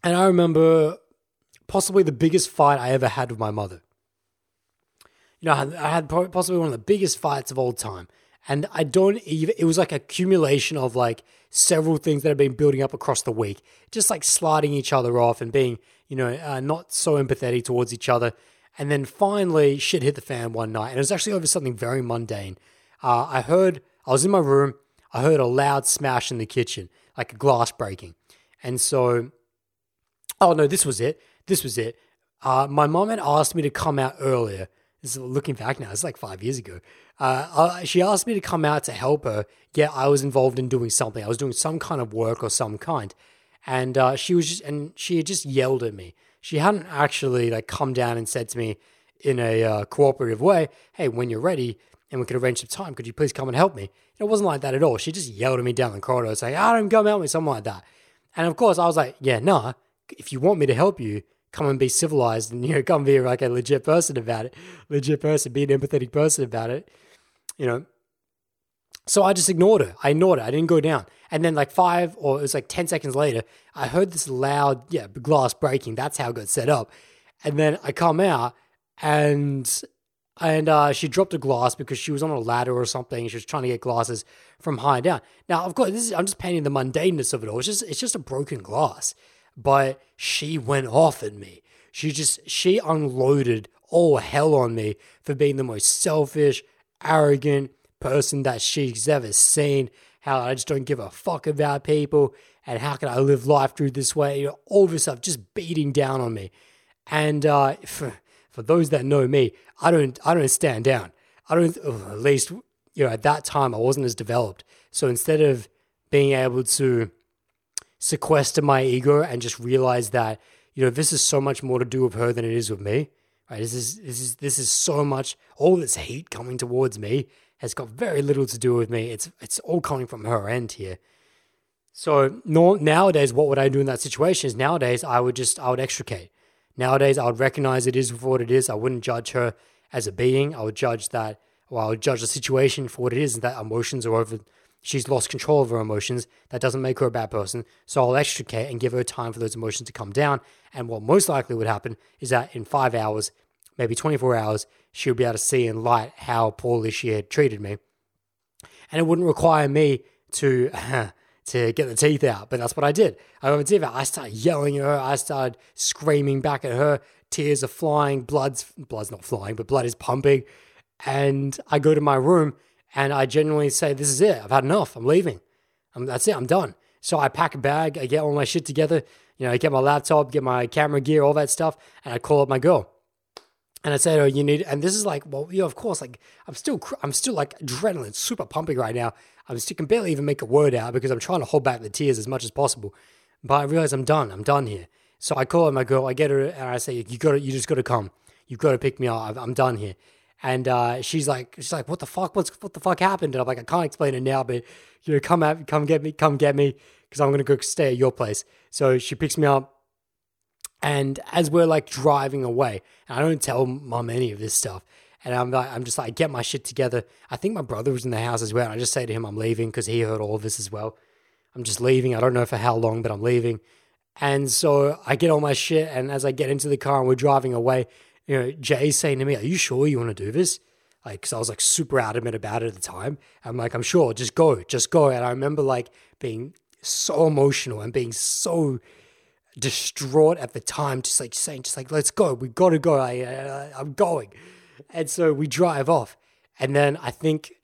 S2: And I remember possibly the biggest fight I ever had with my mother. You know, I had, possibly one of the biggest fights of all time. And I don't even, it was like accumulation of like several things that had been building up across the week, just like sliding each other off and being, you know, uh, not so empathetic towards each other. And then finally, shit hit the fan one night. And it was actually over something very mundane. Uh, I heard, I was in my room, I heard a loud smash in the kitchen, like a glass breaking. And so Oh no, this was it. This was it. Uh, my mom had asked me to come out earlier. This is looking back now. It's like five years ago. Uh, uh, she asked me to come out to help her. Yeah, I was involved in doing something. I was doing some kind of work or some kind, and uh, she was just and she had just yelled at me. She hadn't actually like come down and said to me in a uh, cooperative way, "Hey, when you're ready and we could arrange some time, could you please come and help me?" It wasn't like that at all. She just yelled at me down the corridor, saying, "I don't come help me," something like that. And of course, I was like, "Yeah, nah." If you want me to help you, come and be civilized and you know come be like a legit person about it, legit person, be an empathetic person about it, you know. So I just ignored her. I ignored her. I didn't go down. And then like five or it was like ten seconds later, I heard this loud yeah glass breaking. That's how it got set up. And then I come out and and uh, she dropped a glass because she was on a ladder or something. She was trying to get glasses from high down. Now, of course, this is, I'm just painting the mundaneness of it all. It's just it's just a broken glass but she went off at me. She just, she unloaded all hell on me for being the most selfish, arrogant person that she's ever seen. How I just don't give a fuck about people, and how can I live life through this way? You know, all this stuff just beating down on me. And uh, for, for those that know me, I don't I don't stand down. I don't at least you know at that time I wasn't as developed. So instead of being able to sequester my ego and just realize that you know this is so much more to do with her than it is with me. Right? This is this is this is so much all this hate coming towards me has got very little to do with me. It's it's all coming from her end here. So no, nowadays, what would I do in that situation? Is nowadays I would just I would extricate. Nowadays, I would recognize it is for what it is. I wouldn't judge her as a being. I would judge that, or I would judge the situation for what it is, and that emotions are over she's lost control of her emotions. That doesn't make her a bad person. So I'll extricate and give her time for those emotions to come down. And what most likely would happen is that in five hours, maybe 24 hours, she'll be able to see in light how poorly she had treated me. And it wouldn't require me to. to get the teeth out, but that's what I did. I the teeth. I started yelling at her. I started screaming back at her. Tears are flying. Blood's blood's not flying, but blood is pumping. And I go to my room and I genuinely say, This is it. I've had enough. I'm leaving. I'm, that's it. I'm done. So I pack a bag, I get all my shit together, you know, I get my laptop, get my camera gear, all that stuff, and I call up my girl. And I said, "Oh, you need." And this is like, well, you know, of course, like I'm still, I'm still like adrenaline, super pumping right now. I'm still can barely even make a word out because I'm trying to hold back the tears as much as possible. But I realize I'm done. I'm done here. So I call up my girl. I get her, and I say, "You got to, you just got to come. You've got to pick me up. I'm done here." And uh, she's like, she's like, what the fuck? What's what the fuck happened? And I'm like, I can't explain it now, but you know, come at, come get me, come get me, because I'm gonna go stay at your place. So she picks me up, and as we're like driving away, and I don't tell mom any of this stuff, and I'm like, I'm just like, get my shit together. I think my brother was in the house as well. And I just say to him, I'm leaving because he heard all of this as well. I'm just leaving. I don't know for how long, but I'm leaving. And so I get all my shit, and as I get into the car and we're driving away, you know, Jay's saying to me, Are you sure you want to do this? Like, because I was like super adamant about it at the time. I'm like, I'm sure, just go, just go. And I remember like being so emotional and being so distraught at the time, just like saying, just like, let's go, we got to go. I, uh, I'm going. And so we drive off. And then I think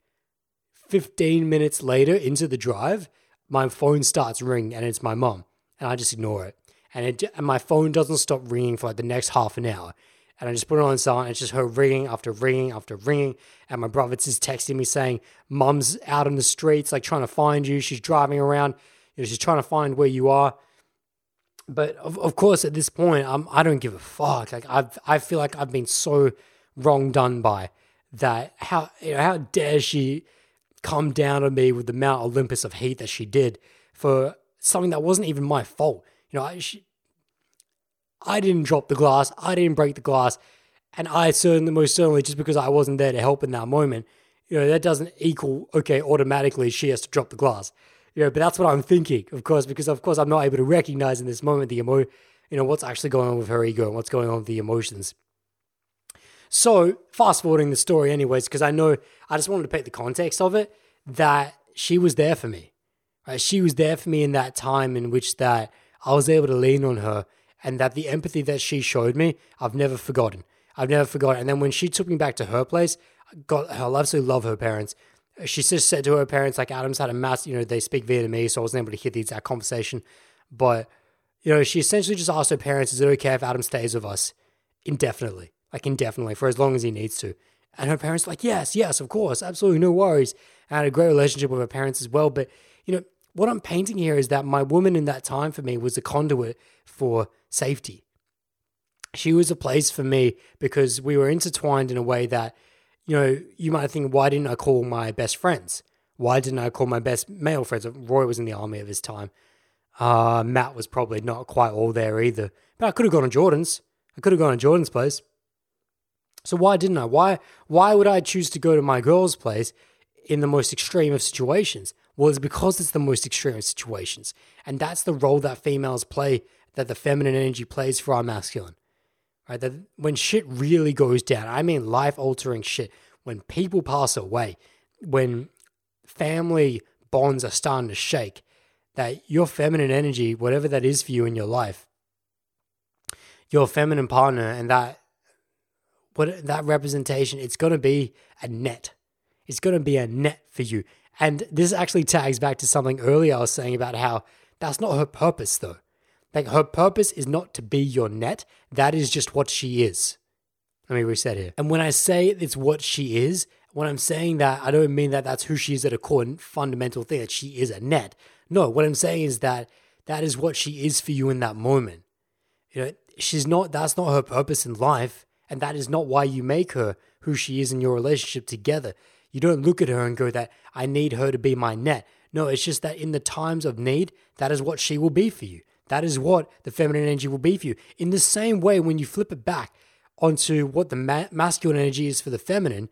S2: 15 minutes later into the drive, my phone starts ringing and it's my mom. And I just ignore it. And, it, and my phone doesn't stop ringing for like the next half an hour and I just put it on silent. And it's just her ringing after ringing after ringing. And my brother's just texting me saying, Mum's out in the streets, like trying to find you. She's driving around. You know, she's trying to find where you are. But of, of course, at this point, I'm, I don't give a fuck. Like I've, I feel like I've been so wrong done by that. How, you know, how dare she come down on me with the Mount Olympus of hate that she did for something that wasn't even my fault. You know, I, she, I didn't drop the glass, I didn't break the glass, and I certainly, most certainly, just because I wasn't there to help in that moment, you know, that doesn't equal, okay, automatically she has to drop the glass. You know, but that's what I'm thinking, of course, because of course I'm not able to recognize in this moment the emo, you know, what's actually going on with her ego and what's going on with the emotions. So, fast forwarding the story, anyways, because I know I just wanted to paint the context of it that she was there for me. Right? She was there for me in that time in which that I was able to lean on her and that the empathy that she showed me, I've never forgotten. I've never forgotten. And then when she took me back to her place, God, I absolutely love her parents. She just said to her parents, like Adam's had a mass, you know, they speak Vietnamese, so I wasn't able to hear the exact conversation. But, you know, she essentially just asked her parents, is it okay if Adam stays with us indefinitely? Like indefinitely, for as long as he needs to. And her parents like, yes, yes, of course, absolutely, no worries. I had a great relationship with her parents as well. But, you know, what I'm painting here is that my woman in that time for me was a conduit for safety. She was a place for me because we were intertwined in a way that, you know, you might think, why didn't I call my best friends? Why didn't I call my best male friends? Roy was in the army at his time. Uh, Matt was probably not quite all there either. But I could have gone to Jordan's. I could have gone to Jordan's place. So why didn't I? Why why would I choose to go to my girl's place in the most extreme of situations? Well, it's because it's the most extreme situations. And that's the role that females play, that the feminine energy plays for our masculine. Right? That when shit really goes down, I mean life altering shit, when people pass away, when family bonds are starting to shake, that your feminine energy, whatever that is for you in your life, your feminine partner and that what that representation, it's gonna be a net. It's to be a net for you. And this actually tags back to something earlier I was saying about how that's not her purpose, though. Like, her purpose is not to be your net, that is just what she is. Let me reset here. And when I say it's what she is, when I'm saying that, I don't mean that that's who she is at a core fundamental thing, that she is a net. No, what I'm saying is that that is what she is for you in that moment. You know, she's not, that's not her purpose in life. And that is not why you make her who she is in your relationship together. You don't look at her and go that I need her to be my net. No, it's just that in the times of need, that is what she will be for you. That is what the feminine energy will be for you. In the same way, when you flip it back onto what the ma- masculine energy is for the feminine,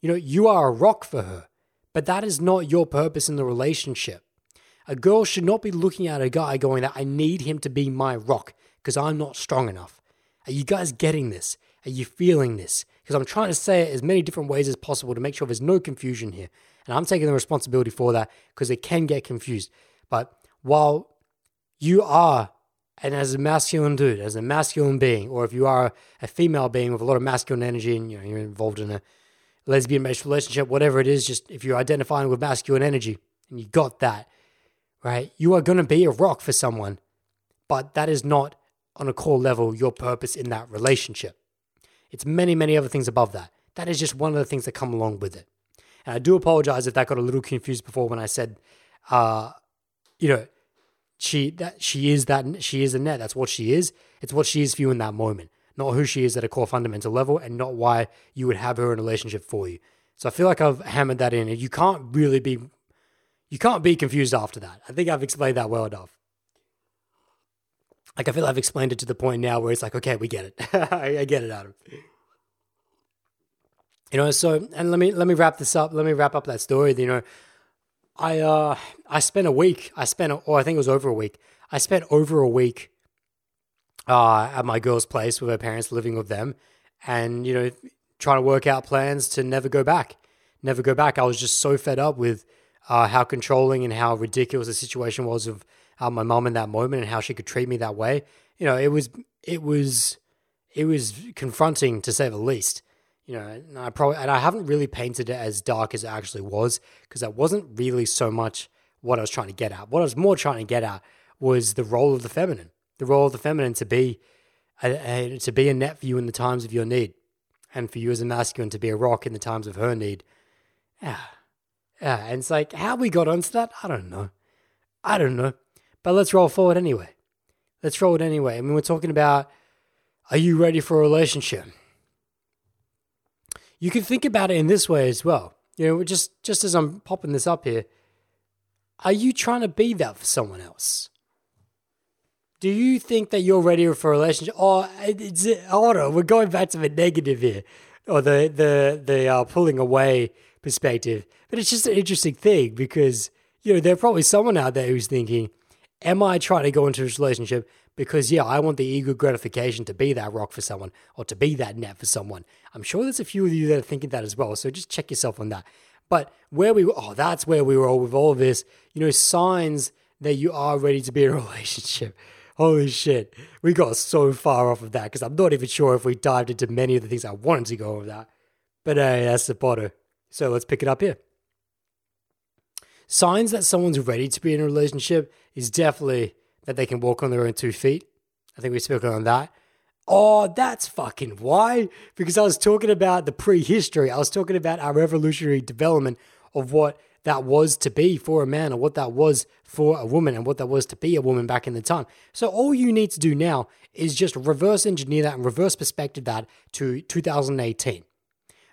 S2: you know, you are a rock for her, but that is not your purpose in the relationship. A girl should not be looking at a guy going that I need him to be my rock because I'm not strong enough. Are you guys getting this? Are you feeling this? Because I'm trying to say it as many different ways as possible to make sure there's no confusion here. And I'm taking the responsibility for that because it can get confused. But while you are, and as a masculine dude, as a masculine being, or if you are a female being with a lot of masculine energy and you know, you're involved in a lesbian based relationship, whatever it is, just if you're identifying with masculine energy and you got that, right, you are going to be a rock for someone. But that is not on a core level your purpose in that relationship. It's many, many other things above that. That is just one of the things that come along with it. And I do apologize if that got a little confused before when I said, uh, you know, she that she is that she is a net. That's what she is. It's what she is for you in that moment, not who she is at a core fundamental level, and not why you would have her in a relationship for you. So I feel like I've hammered that in. You can't really be, you can't be confused after that. I think I've explained that well enough. Like I feel I've explained it to the point now where it's like, okay, we get it. I get it, Adam. You know, so and let me let me wrap this up. Let me wrap up that story. You know, I uh I spent a week. I spent, or I think it was over a week. I spent over a week uh at my girl's place with her parents, living with them, and you know, trying to work out plans to never go back. Never go back. I was just so fed up with uh, how controlling and how ridiculous the situation was of uh, my mom in that moment and how she could treat me that way. You know, it was it was it was confronting to say the least. You know, and I probably and I haven't really painted it as dark as it actually was because that wasn't really so much what I was trying to get at. What I was more trying to get at was the role of the feminine, the role of the feminine to be a, a, to be a net for you in the times of your need, and for you as a masculine to be a rock in the times of her need. Yeah, yeah, and it's like how we got onto that, I don't know, I don't know. But let's roll forward anyway. Let's roll it anyway. I mean, we're talking about are you ready for a relationship? You can think about it in this way as well. You know, just just as I'm popping this up here, are you trying to be that for someone else? Do you think that you're ready for a relationship? Or it's, hold on, we're going back to the negative here, or the the the uh, pulling away perspective. But it's just an interesting thing because you know there's probably someone out there who's thinking, Am I trying to go into this relationship because, yeah, I want the ego gratification to be that rock for someone or to be that net for someone? I'm sure there's a few of you that are thinking that as well. So just check yourself on that. But where we, were, oh, that's where we were all with all of this, you know, signs that you are ready to be in a relationship. Holy shit. We got so far off of that because I'm not even sure if we dived into many of the things I wanted to go over that. But hey, that's the Potter. So let's pick it up here. Signs that someone's ready to be in a relationship is definitely that they can walk on their own two feet. I think we spoke on that. Oh, that's fucking why. Because I was talking about the prehistory. I was talking about our evolutionary development of what that was to be for a man or what that was for a woman and what that was to be a woman back in the time. So all you need to do now is just reverse engineer that and reverse perspective that to 2018.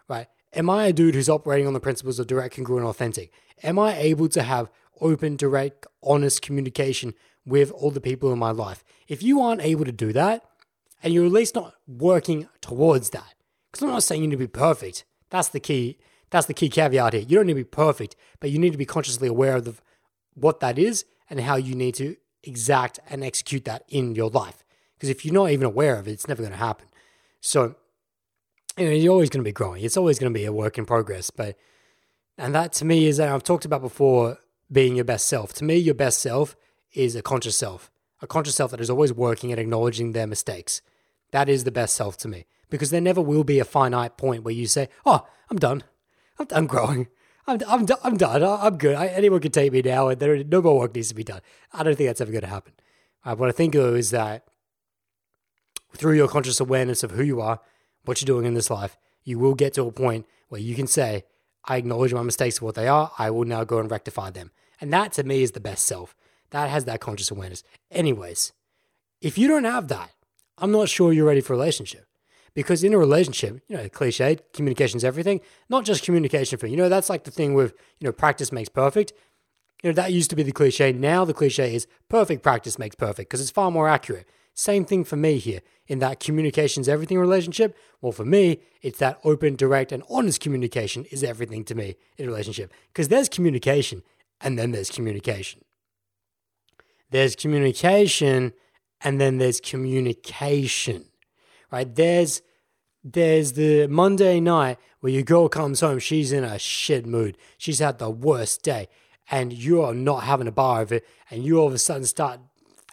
S2: Right? Am I a dude who's operating on the principles of direct, congruent, authentic? Am I able to have open, direct, honest communication with all the people in my life? If you aren't able to do that, and you're at least not working towards that, because I'm not saying you need to be perfect. That's the key. That's the key caveat here. You don't need to be perfect, but you need to be consciously aware of the, what that is and how you need to exact and execute that in your life. Because if you're not even aware of it, it's never going to happen. So, you know, you're always going to be growing. It's always going to be a work in progress. But and that to me is, I've talked about before, being your best self. To me, your best self is a conscious self, a conscious self that is always working and acknowledging their mistakes. That is the best self to me because there never will be a finite point where you say, Oh, I'm done. I'm done growing. I'm, I'm, I'm done. I'm good. I, anyone can take me now, and there no more work needs to be done. I don't think that's ever going to happen. Uh, what I think though is that through your conscious awareness of who you are, what you're doing in this life, you will get to a point where you can say, I acknowledge my mistakes for what they are. I will now go and rectify them. And that to me is the best self. That has that conscious awareness. Anyways, if you don't have that, I'm not sure you're ready for a relationship. Because in a relationship, you know, cliche, communication's everything. Not just communication for, you know, that's like the thing with, you know, practice makes perfect. You know, that used to be the cliche. Now the cliche is perfect practice makes perfect because it's far more accurate. Same thing for me here in that communication's everything relationship. Well, for me, it's that open, direct, and honest communication is everything to me in a relationship because there's communication and then there's communication. There's communication and then there's communication, right? There's there's the Monday night where your girl comes home, she's in a shit mood. She's had the worst day, and you're not having a bar of it, and you all of a sudden start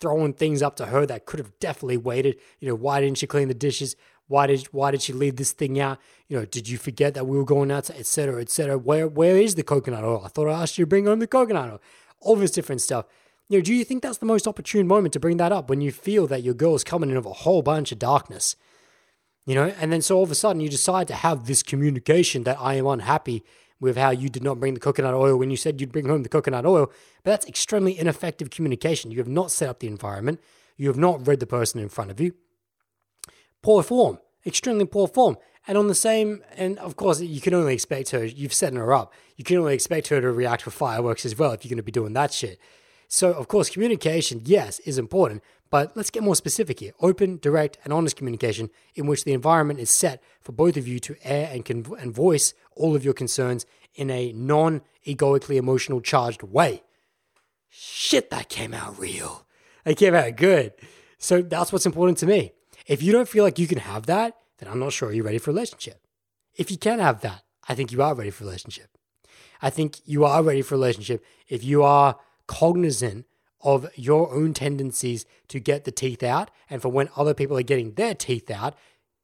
S2: throwing things up to her that could have definitely waited. You know, why didn't she clean the dishes? Why did why did she leave this thing out? You know, did you forget that we were going out, et cetera, et cetera? Where where is the coconut oil? I thought I asked you to bring home the coconut oil. All this different stuff. You know, do you think that's the most opportune moment to bring that up when you feel that your girl is coming in with a whole bunch of darkness? You know, and then so all of a sudden you decide to have this communication that I am unhappy with how you did not bring the coconut oil when you said you'd bring home the coconut oil. But that's extremely ineffective communication. You have not set up the environment. You have not read the person in front of you. Poor form, extremely poor form. And on the same, and of course, you can only expect her, you've set her up. You can only expect her to react with fireworks as well if you're going to be doing that shit. So, of course, communication, yes, is important, but let's get more specific here. Open, direct, and honest communication in which the environment is set for both of you to air and, con- and voice all of your concerns in a non egoically emotional charged way. Shit, that came out real. That came out good. So, that's what's important to me. If you don't feel like you can have that, then I'm not sure you're ready for a relationship. If you can have that, I think you are ready for a relationship. I think you are ready for a relationship if you are cognizant of your own tendencies to get the teeth out and for when other people are getting their teeth out,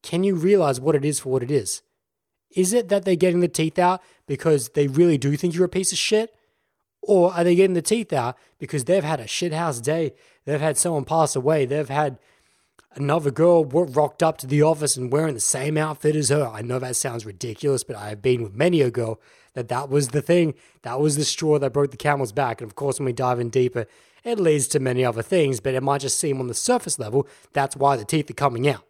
S2: can you realize what it is for what it is? Is it that they're getting the teeth out because they really do think you're a piece of shit? Or are they getting the teeth out because they've had a shithouse day? They've had someone pass away. They've had another girl rocked up to the office and wearing the same outfit as her. I know that sounds ridiculous, but I have been with many a girl that that was the thing. That was the straw that broke the camel's back. And of course, when we dive in deeper, it leads to many other things, but it might just seem on the surface level that's why the teeth are coming out.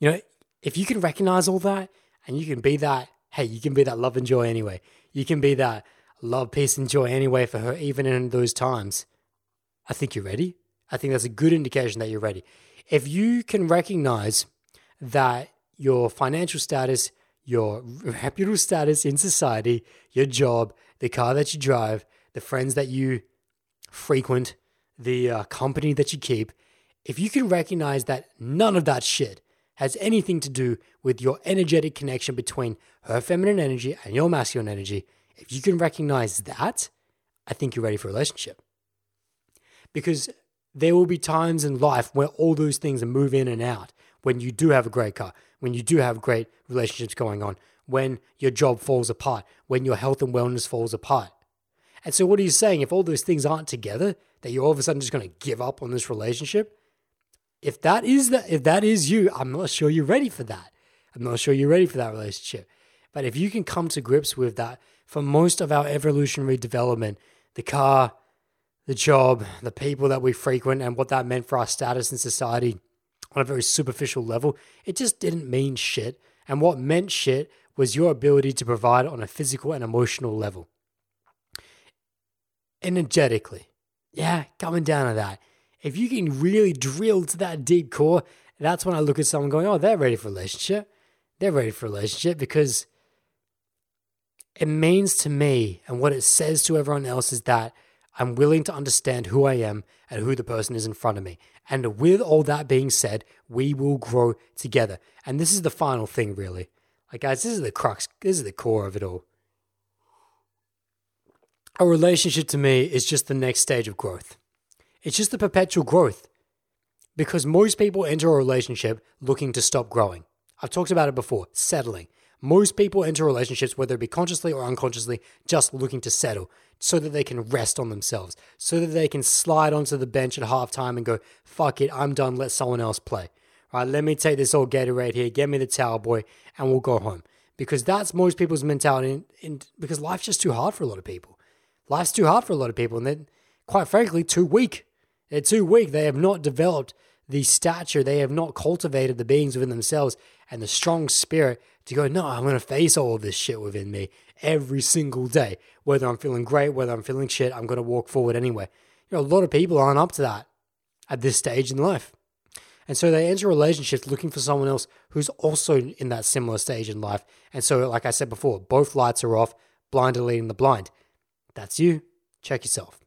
S2: You know, if you can recognize all that and you can be that, hey, you can be that love and joy anyway. You can be that love, peace, and joy anyway for her, even in those times. I think you're ready. I think that's a good indication that you're ready. If you can recognize that your financial status, your reputable status in society, your job, the car that you drive, the friends that you frequent, the uh, company that you keep, if you can recognize that none of that shit has anything to do with your energetic connection between her feminine energy and your masculine energy, if you can recognize that, I think you're ready for a relationship. Because there will be times in life where all those things move in and out. When you do have a great car, when you do have great relationships going on, when your job falls apart, when your health and wellness falls apart. And so, what are you saying? If all those things aren't together, that you're all of a sudden just going to give up on this relationship? If that is that, if that is you, I'm not sure you're ready for that. I'm not sure you're ready for that relationship. But if you can come to grips with that, for most of our evolutionary development, the car, the job, the people that we frequent, and what that meant for our status in society on a very superficial level, it just didn't mean shit. And what meant shit was your ability to provide on a physical and emotional level. Energetically. Yeah, coming down to that. If you can really drill to that deep core, that's when I look at someone going, oh, they're ready for relationship. They're ready for relationship because it means to me and what it says to everyone else is that I'm willing to understand who I am and who the person is in front of me. And with all that being said, we will grow together. And this is the final thing, really. Like, guys, this is the crux, this is the core of it all. A relationship to me is just the next stage of growth. It's just the perpetual growth. Because most people enter a relationship looking to stop growing. I've talked about it before settling. Most people enter relationships, whether it be consciously or unconsciously, just looking to settle so that they can rest on themselves, so that they can slide onto the bench at halftime and go, fuck it, I'm done, let someone else play. Right, let me take this old Gatorade here, get me the towel boy, and we'll go home. Because that's most people's mentality, in, in, because life's just too hard for a lot of people. Life's too hard for a lot of people, and they're, quite frankly, too weak. They're too weak. They have not developed the stature, they have not cultivated the beings within themselves and the strong spirit to go, no, I'm going to face all of this shit within me every single day. Whether I'm feeling great, whether I'm feeling shit, I'm going to walk forward anyway. You know, a lot of people aren't up to that at this stage in life. And so they enter relationships looking for someone else who's also in that similar stage in life. And so, like I said before, both lights are off, blind are leading the blind. That's you. Check yourself.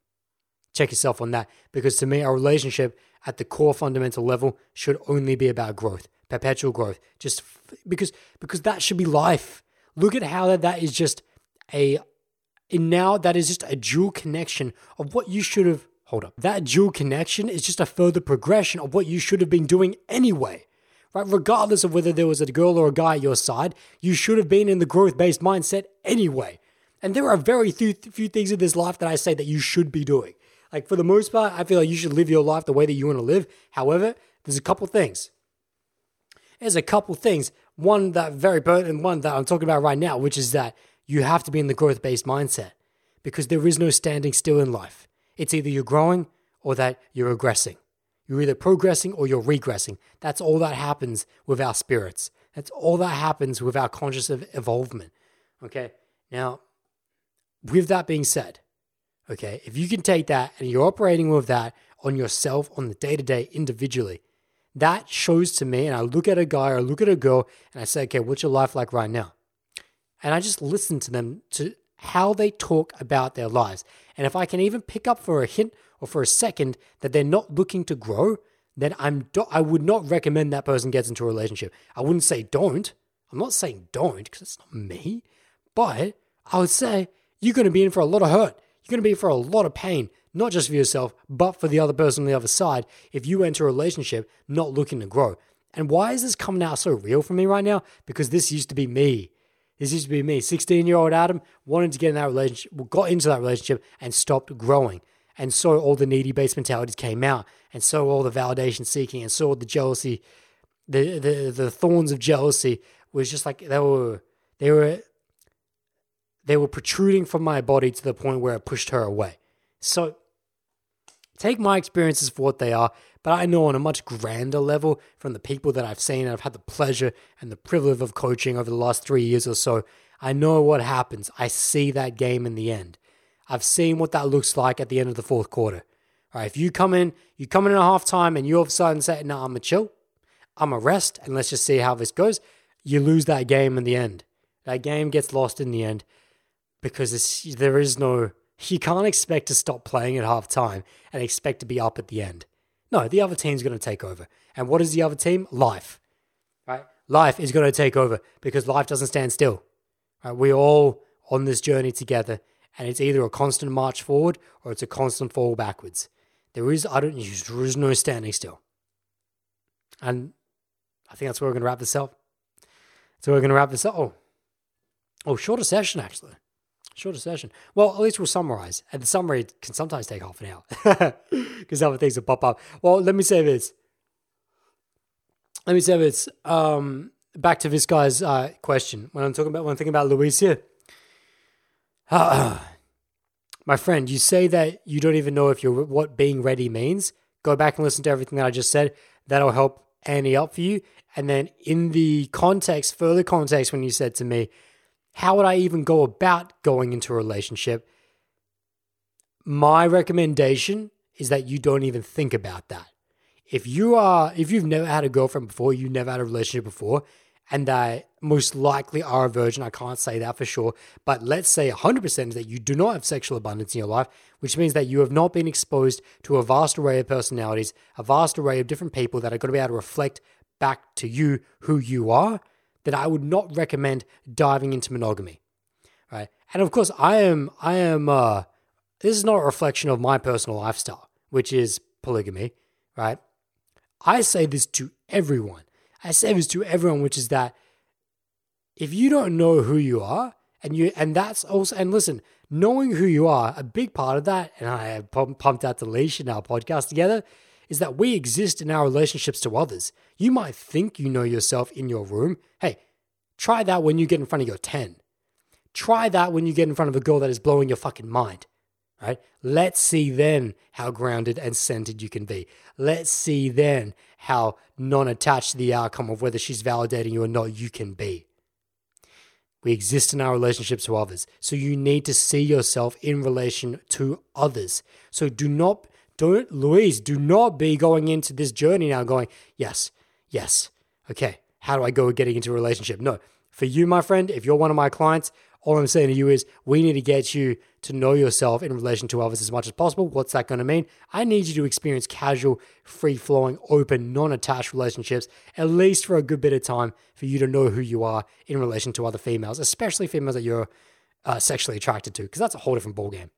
S2: Check yourself on that. Because to me, a relationship at the core fundamental level should only be about growth, perpetual growth. Just f- because because that should be life. Look at how that, that is just a and now that is just a dual connection of what you should have hold up. That dual connection is just a further progression of what you should have been doing anyway. Right? Regardless of whether there was a girl or a guy at your side, you should have been in the growth-based mindset anyway. And there are very few, few things in this life that I say that you should be doing. Like for the most part, I feel like you should live your life the way that you want to live. However, there's a couple things. There's a couple things. One that very pertinent, one that I'm talking about right now, which is that you have to be in the growth based mindset because there is no standing still in life. It's either you're growing or that you're regressing. You're either progressing or you're regressing. That's all that happens with our spirits. That's all that happens with our conscious of evolvement. Okay. Now, with that being said, Okay. If you can take that and you're operating with that on yourself on the day to day individually, that shows to me, and I look at a guy or I look at a girl and I say, okay, what's your life like right now? And I just listen to them to how they talk about their lives. And if I can even pick up for a hint or for a second that they're not looking to grow, then I'm do- I would not recommend that person gets into a relationship. I wouldn't say don't. I'm not saying don't because it's not me. But I would say you're going to be in for a lot of hurt you're going to be for a lot of pain, not just for yourself, but for the other person on the other side if you enter a relationship not looking to grow. And why is this coming out so real for me right now? Because this used to be me. This used to be me, 16 year old Adam, wanted to get in that relationship, got into that relationship and stopped growing. And so all the needy based mentalities came out, and so all the validation seeking, and so all the jealousy, the, the the thorns of jealousy was just like they were they were they were protruding from my body to the point where it pushed her away. So take my experiences for what they are, but I know on a much grander level from the people that I've seen and I've had the pleasure and the privilege of coaching over the last three years or so. I know what happens. I see that game in the end. I've seen what that looks like at the end of the fourth quarter. All right, if you come in, you come in at halftime and you all of a sudden say, no, I'm a chill, I'm a rest, and let's just see how this goes, you lose that game in the end. That game gets lost in the end because there is no, you can't expect to stop playing at half time and expect to be up at the end. No, the other team's going to take over. And what is the other team? Life. Right? Life is going to take over because life doesn't stand still. Right? We're all on this journey together, and it's either a constant march forward or it's a constant fall backwards. There is, I don't, use there is no standing still. And I think that's where we're going to wrap this up. So we're going to wrap this up. Oh, oh, shorter session actually. Shorter session. Well, at least we'll summarize. And the summary can sometimes take half an hour because other things will pop up. Well, let me say this. Let me say this. Um, back to this guy's uh, question. When I'm talking about when I'm thinking about Luis here. Uh, my friend, you say that you don't even know if you're what being ready means. Go back and listen to everything that I just said. That'll help Annie up for you. And then in the context, further context, when you said to me, how would I even go about going into a relationship? My recommendation is that you don't even think about that. If you are, if you've never had a girlfriend before, you've never had a relationship before, and they most likely are a virgin, I can't say that for sure, but let's say 100% that you do not have sexual abundance in your life, which means that you have not been exposed to a vast array of personalities, a vast array of different people that are going to be able to reflect back to you who you are that I would not recommend diving into monogamy. Right. And of course, I am, I am, uh, this is not a reflection of my personal lifestyle, which is polygamy, right? I say this to everyone. I say this to everyone, which is that if you don't know who you are, and you and that's also and listen, knowing who you are, a big part of that, and I have pumped out the leash in our podcast together, is that we exist in our relationships to others. You might think you know yourself in your room. Hey, try that when you get in front of your 10. Try that when you get in front of a girl that is blowing your fucking mind. Right? Let's see then how grounded and centered you can be. Let's see then how non attached to the outcome of whether she's validating you or not you can be. We exist in our relationships to others. So you need to see yourself in relation to others. So do not, don't, Louise, do not be going into this journey now going, yes, yes, okay, how do I go getting into a relationship? No, for you, my friend, if you're one of my clients, all I'm saying to you is we need to get you to know yourself in relation to others as much as possible. What's that going to mean? I need you to experience casual, free flowing, open, non attached relationships, at least for a good bit of time, for you to know who you are in relation to other females, especially females that you're uh, sexually attracted to, because that's a whole different ballgame.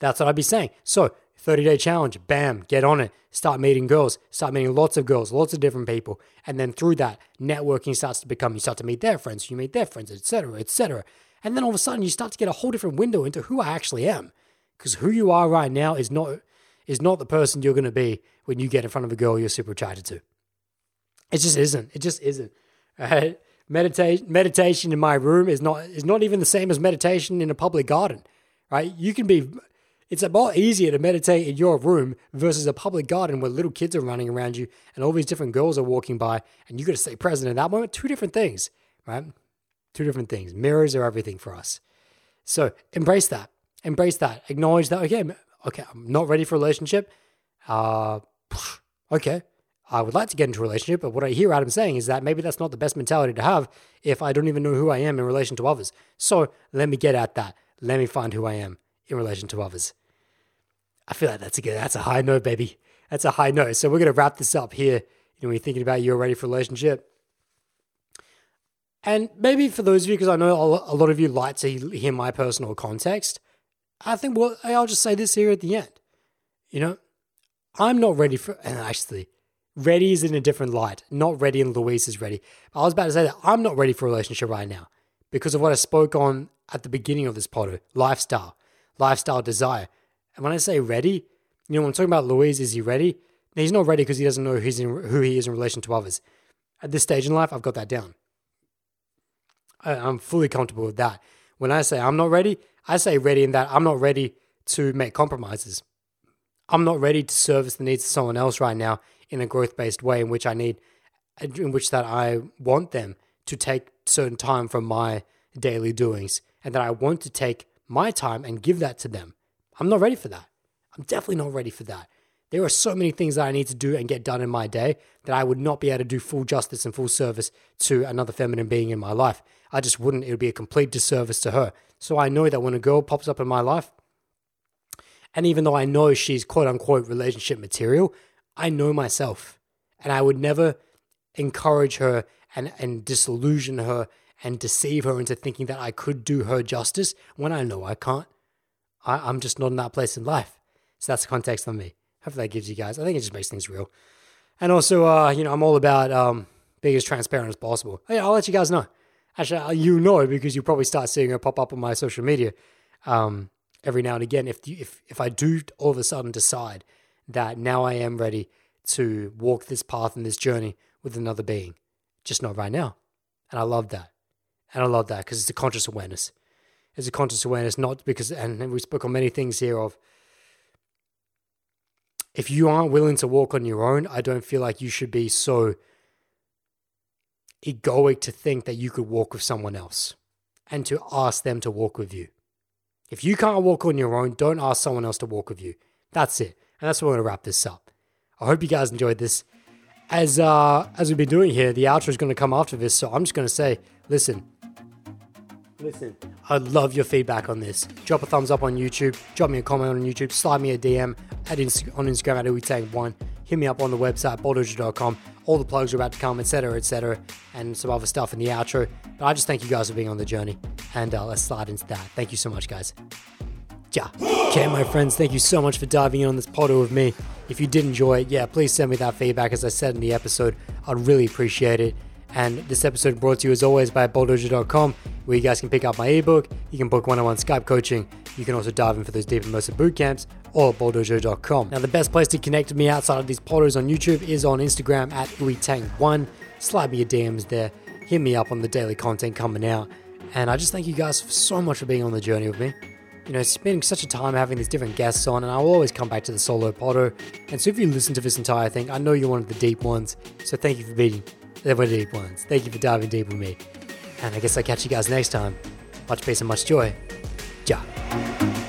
S2: That's what I'd be saying. So 30 day challenge, bam, get on it. Start meeting girls, start meeting lots of girls, lots of different people. And then through that, networking starts to become, you start to meet their friends, you meet their friends, etc., etc. And then all of a sudden you start to get a whole different window into who I actually am. Because who you are right now is not is not the person you're gonna be when you get in front of a girl you're super attracted to. It just isn't. It just isn't. Right? Meditation meditation in my room is not is not even the same as meditation in a public garden. Right? You can be it's a lot easier to meditate in your room versus a public garden where little kids are running around you and all these different girls are walking by and you got to stay present in that moment. Two different things, right? Two different things. Mirrors are everything for us. So embrace that. Embrace that. Acknowledge that. Okay, okay, I'm not ready for a relationship. Uh, okay, I would like to get into a relationship, but what I hear Adam saying is that maybe that's not the best mentality to have if I don't even know who I am in relation to others. So let me get at that. Let me find who I am in relation to others. I feel like that's a good, that's a high note, baby. That's a high note. So we're going to wrap this up here. You know, when you're thinking about you're ready for a relationship. And maybe for those of you, because I know a lot of you like to hear my personal context, I think, well, I'll just say this here at the end. You know, I'm not ready for, and actually, ready is in a different light. Not ready and Louise is ready. I was about to say that I'm not ready for a relationship right now because of what I spoke on at the beginning of this pod lifestyle lifestyle desire. And when I say ready, you know, when I'm talking about Louise, is he ready? He's not ready because he doesn't know who's in, who he is in relation to others. At this stage in life, I've got that down. I, I'm fully comfortable with that. When I say I'm not ready, I say ready in that I'm not ready to make compromises. I'm not ready to service the needs of someone else right now in a growth based way in which I need, in which that I want them to take certain time from my daily doings and that I want to take my time and give that to them. I'm not ready for that. I'm definitely not ready for that. There are so many things that I need to do and get done in my day that I would not be able to do full justice and full service to another feminine being in my life. I just wouldn't. It would be a complete disservice to her. So I know that when a girl pops up in my life, and even though I know she's quote unquote relationship material, I know myself. And I would never encourage her and, and disillusion her and deceive her into thinking that I could do her justice when I know I can't. I, am just not in that place in life. So that's the context on me. Hopefully that gives you guys. I think it just makes things real. And also, uh, you know, I'm all about um, being as transparent as possible. I'll let you guys know. Actually, uh, you know because you probably start seeing her pop up on my social media um, every now and again. If you, if if I do all of a sudden decide that now I am ready to walk this path and this journey with another being, just not right now. And I love that. And I love that because it's a conscious awareness. It's a conscious awareness, not because, and we spoke on many things here of if you aren't willing to walk on your own, I don't feel like you should be so egoic to think that you could walk with someone else and to ask them to walk with you. If you can't walk on your own, don't ask someone else to walk with you. That's it. And that's where we're going to wrap this up. I hope you guys enjoyed this. As uh, as we've been doing here, the outro is going to come after this, so I'm just going to say, listen, Listen, I'd love your feedback on this. Drop a thumbs up on YouTube, drop me a comment on YouTube, slide me a DM at Insta- on Instagram at uitang1, hit me up on the website, balldojo.com. All the plugs are about to come, etc., etc., and some other stuff in the outro. But I just thank you guys for being on the journey, and uh, let's slide into that. Thank you so much, guys. Yeah. Okay, my friends, thank you so much for diving in on this podo with me. If you did enjoy it, yeah, please send me that feedback. As I said in the episode, I'd really appreciate it. And this episode brought to you as always by balldojo.com, where you guys can pick up my ebook, you can book one on one Skype coaching, you can also dive in for those deep immersive boot camps, or at balldojo.com. Now, the best place to connect with me outside of these potters on YouTube is on Instagram at uitang1. Slide me your DMs there, hit me up on the daily content coming out. And I just thank you guys so much for being on the journey with me. You know, spending such a time having these different guests on, and I will always come back to the solo potter. And so if you listen to this entire thing, I know you're one of the deep ones. So thank you for being the deep ones. Thank you for diving deep with me. And I guess I'll catch you guys next time. Much peace and much joy. Ja.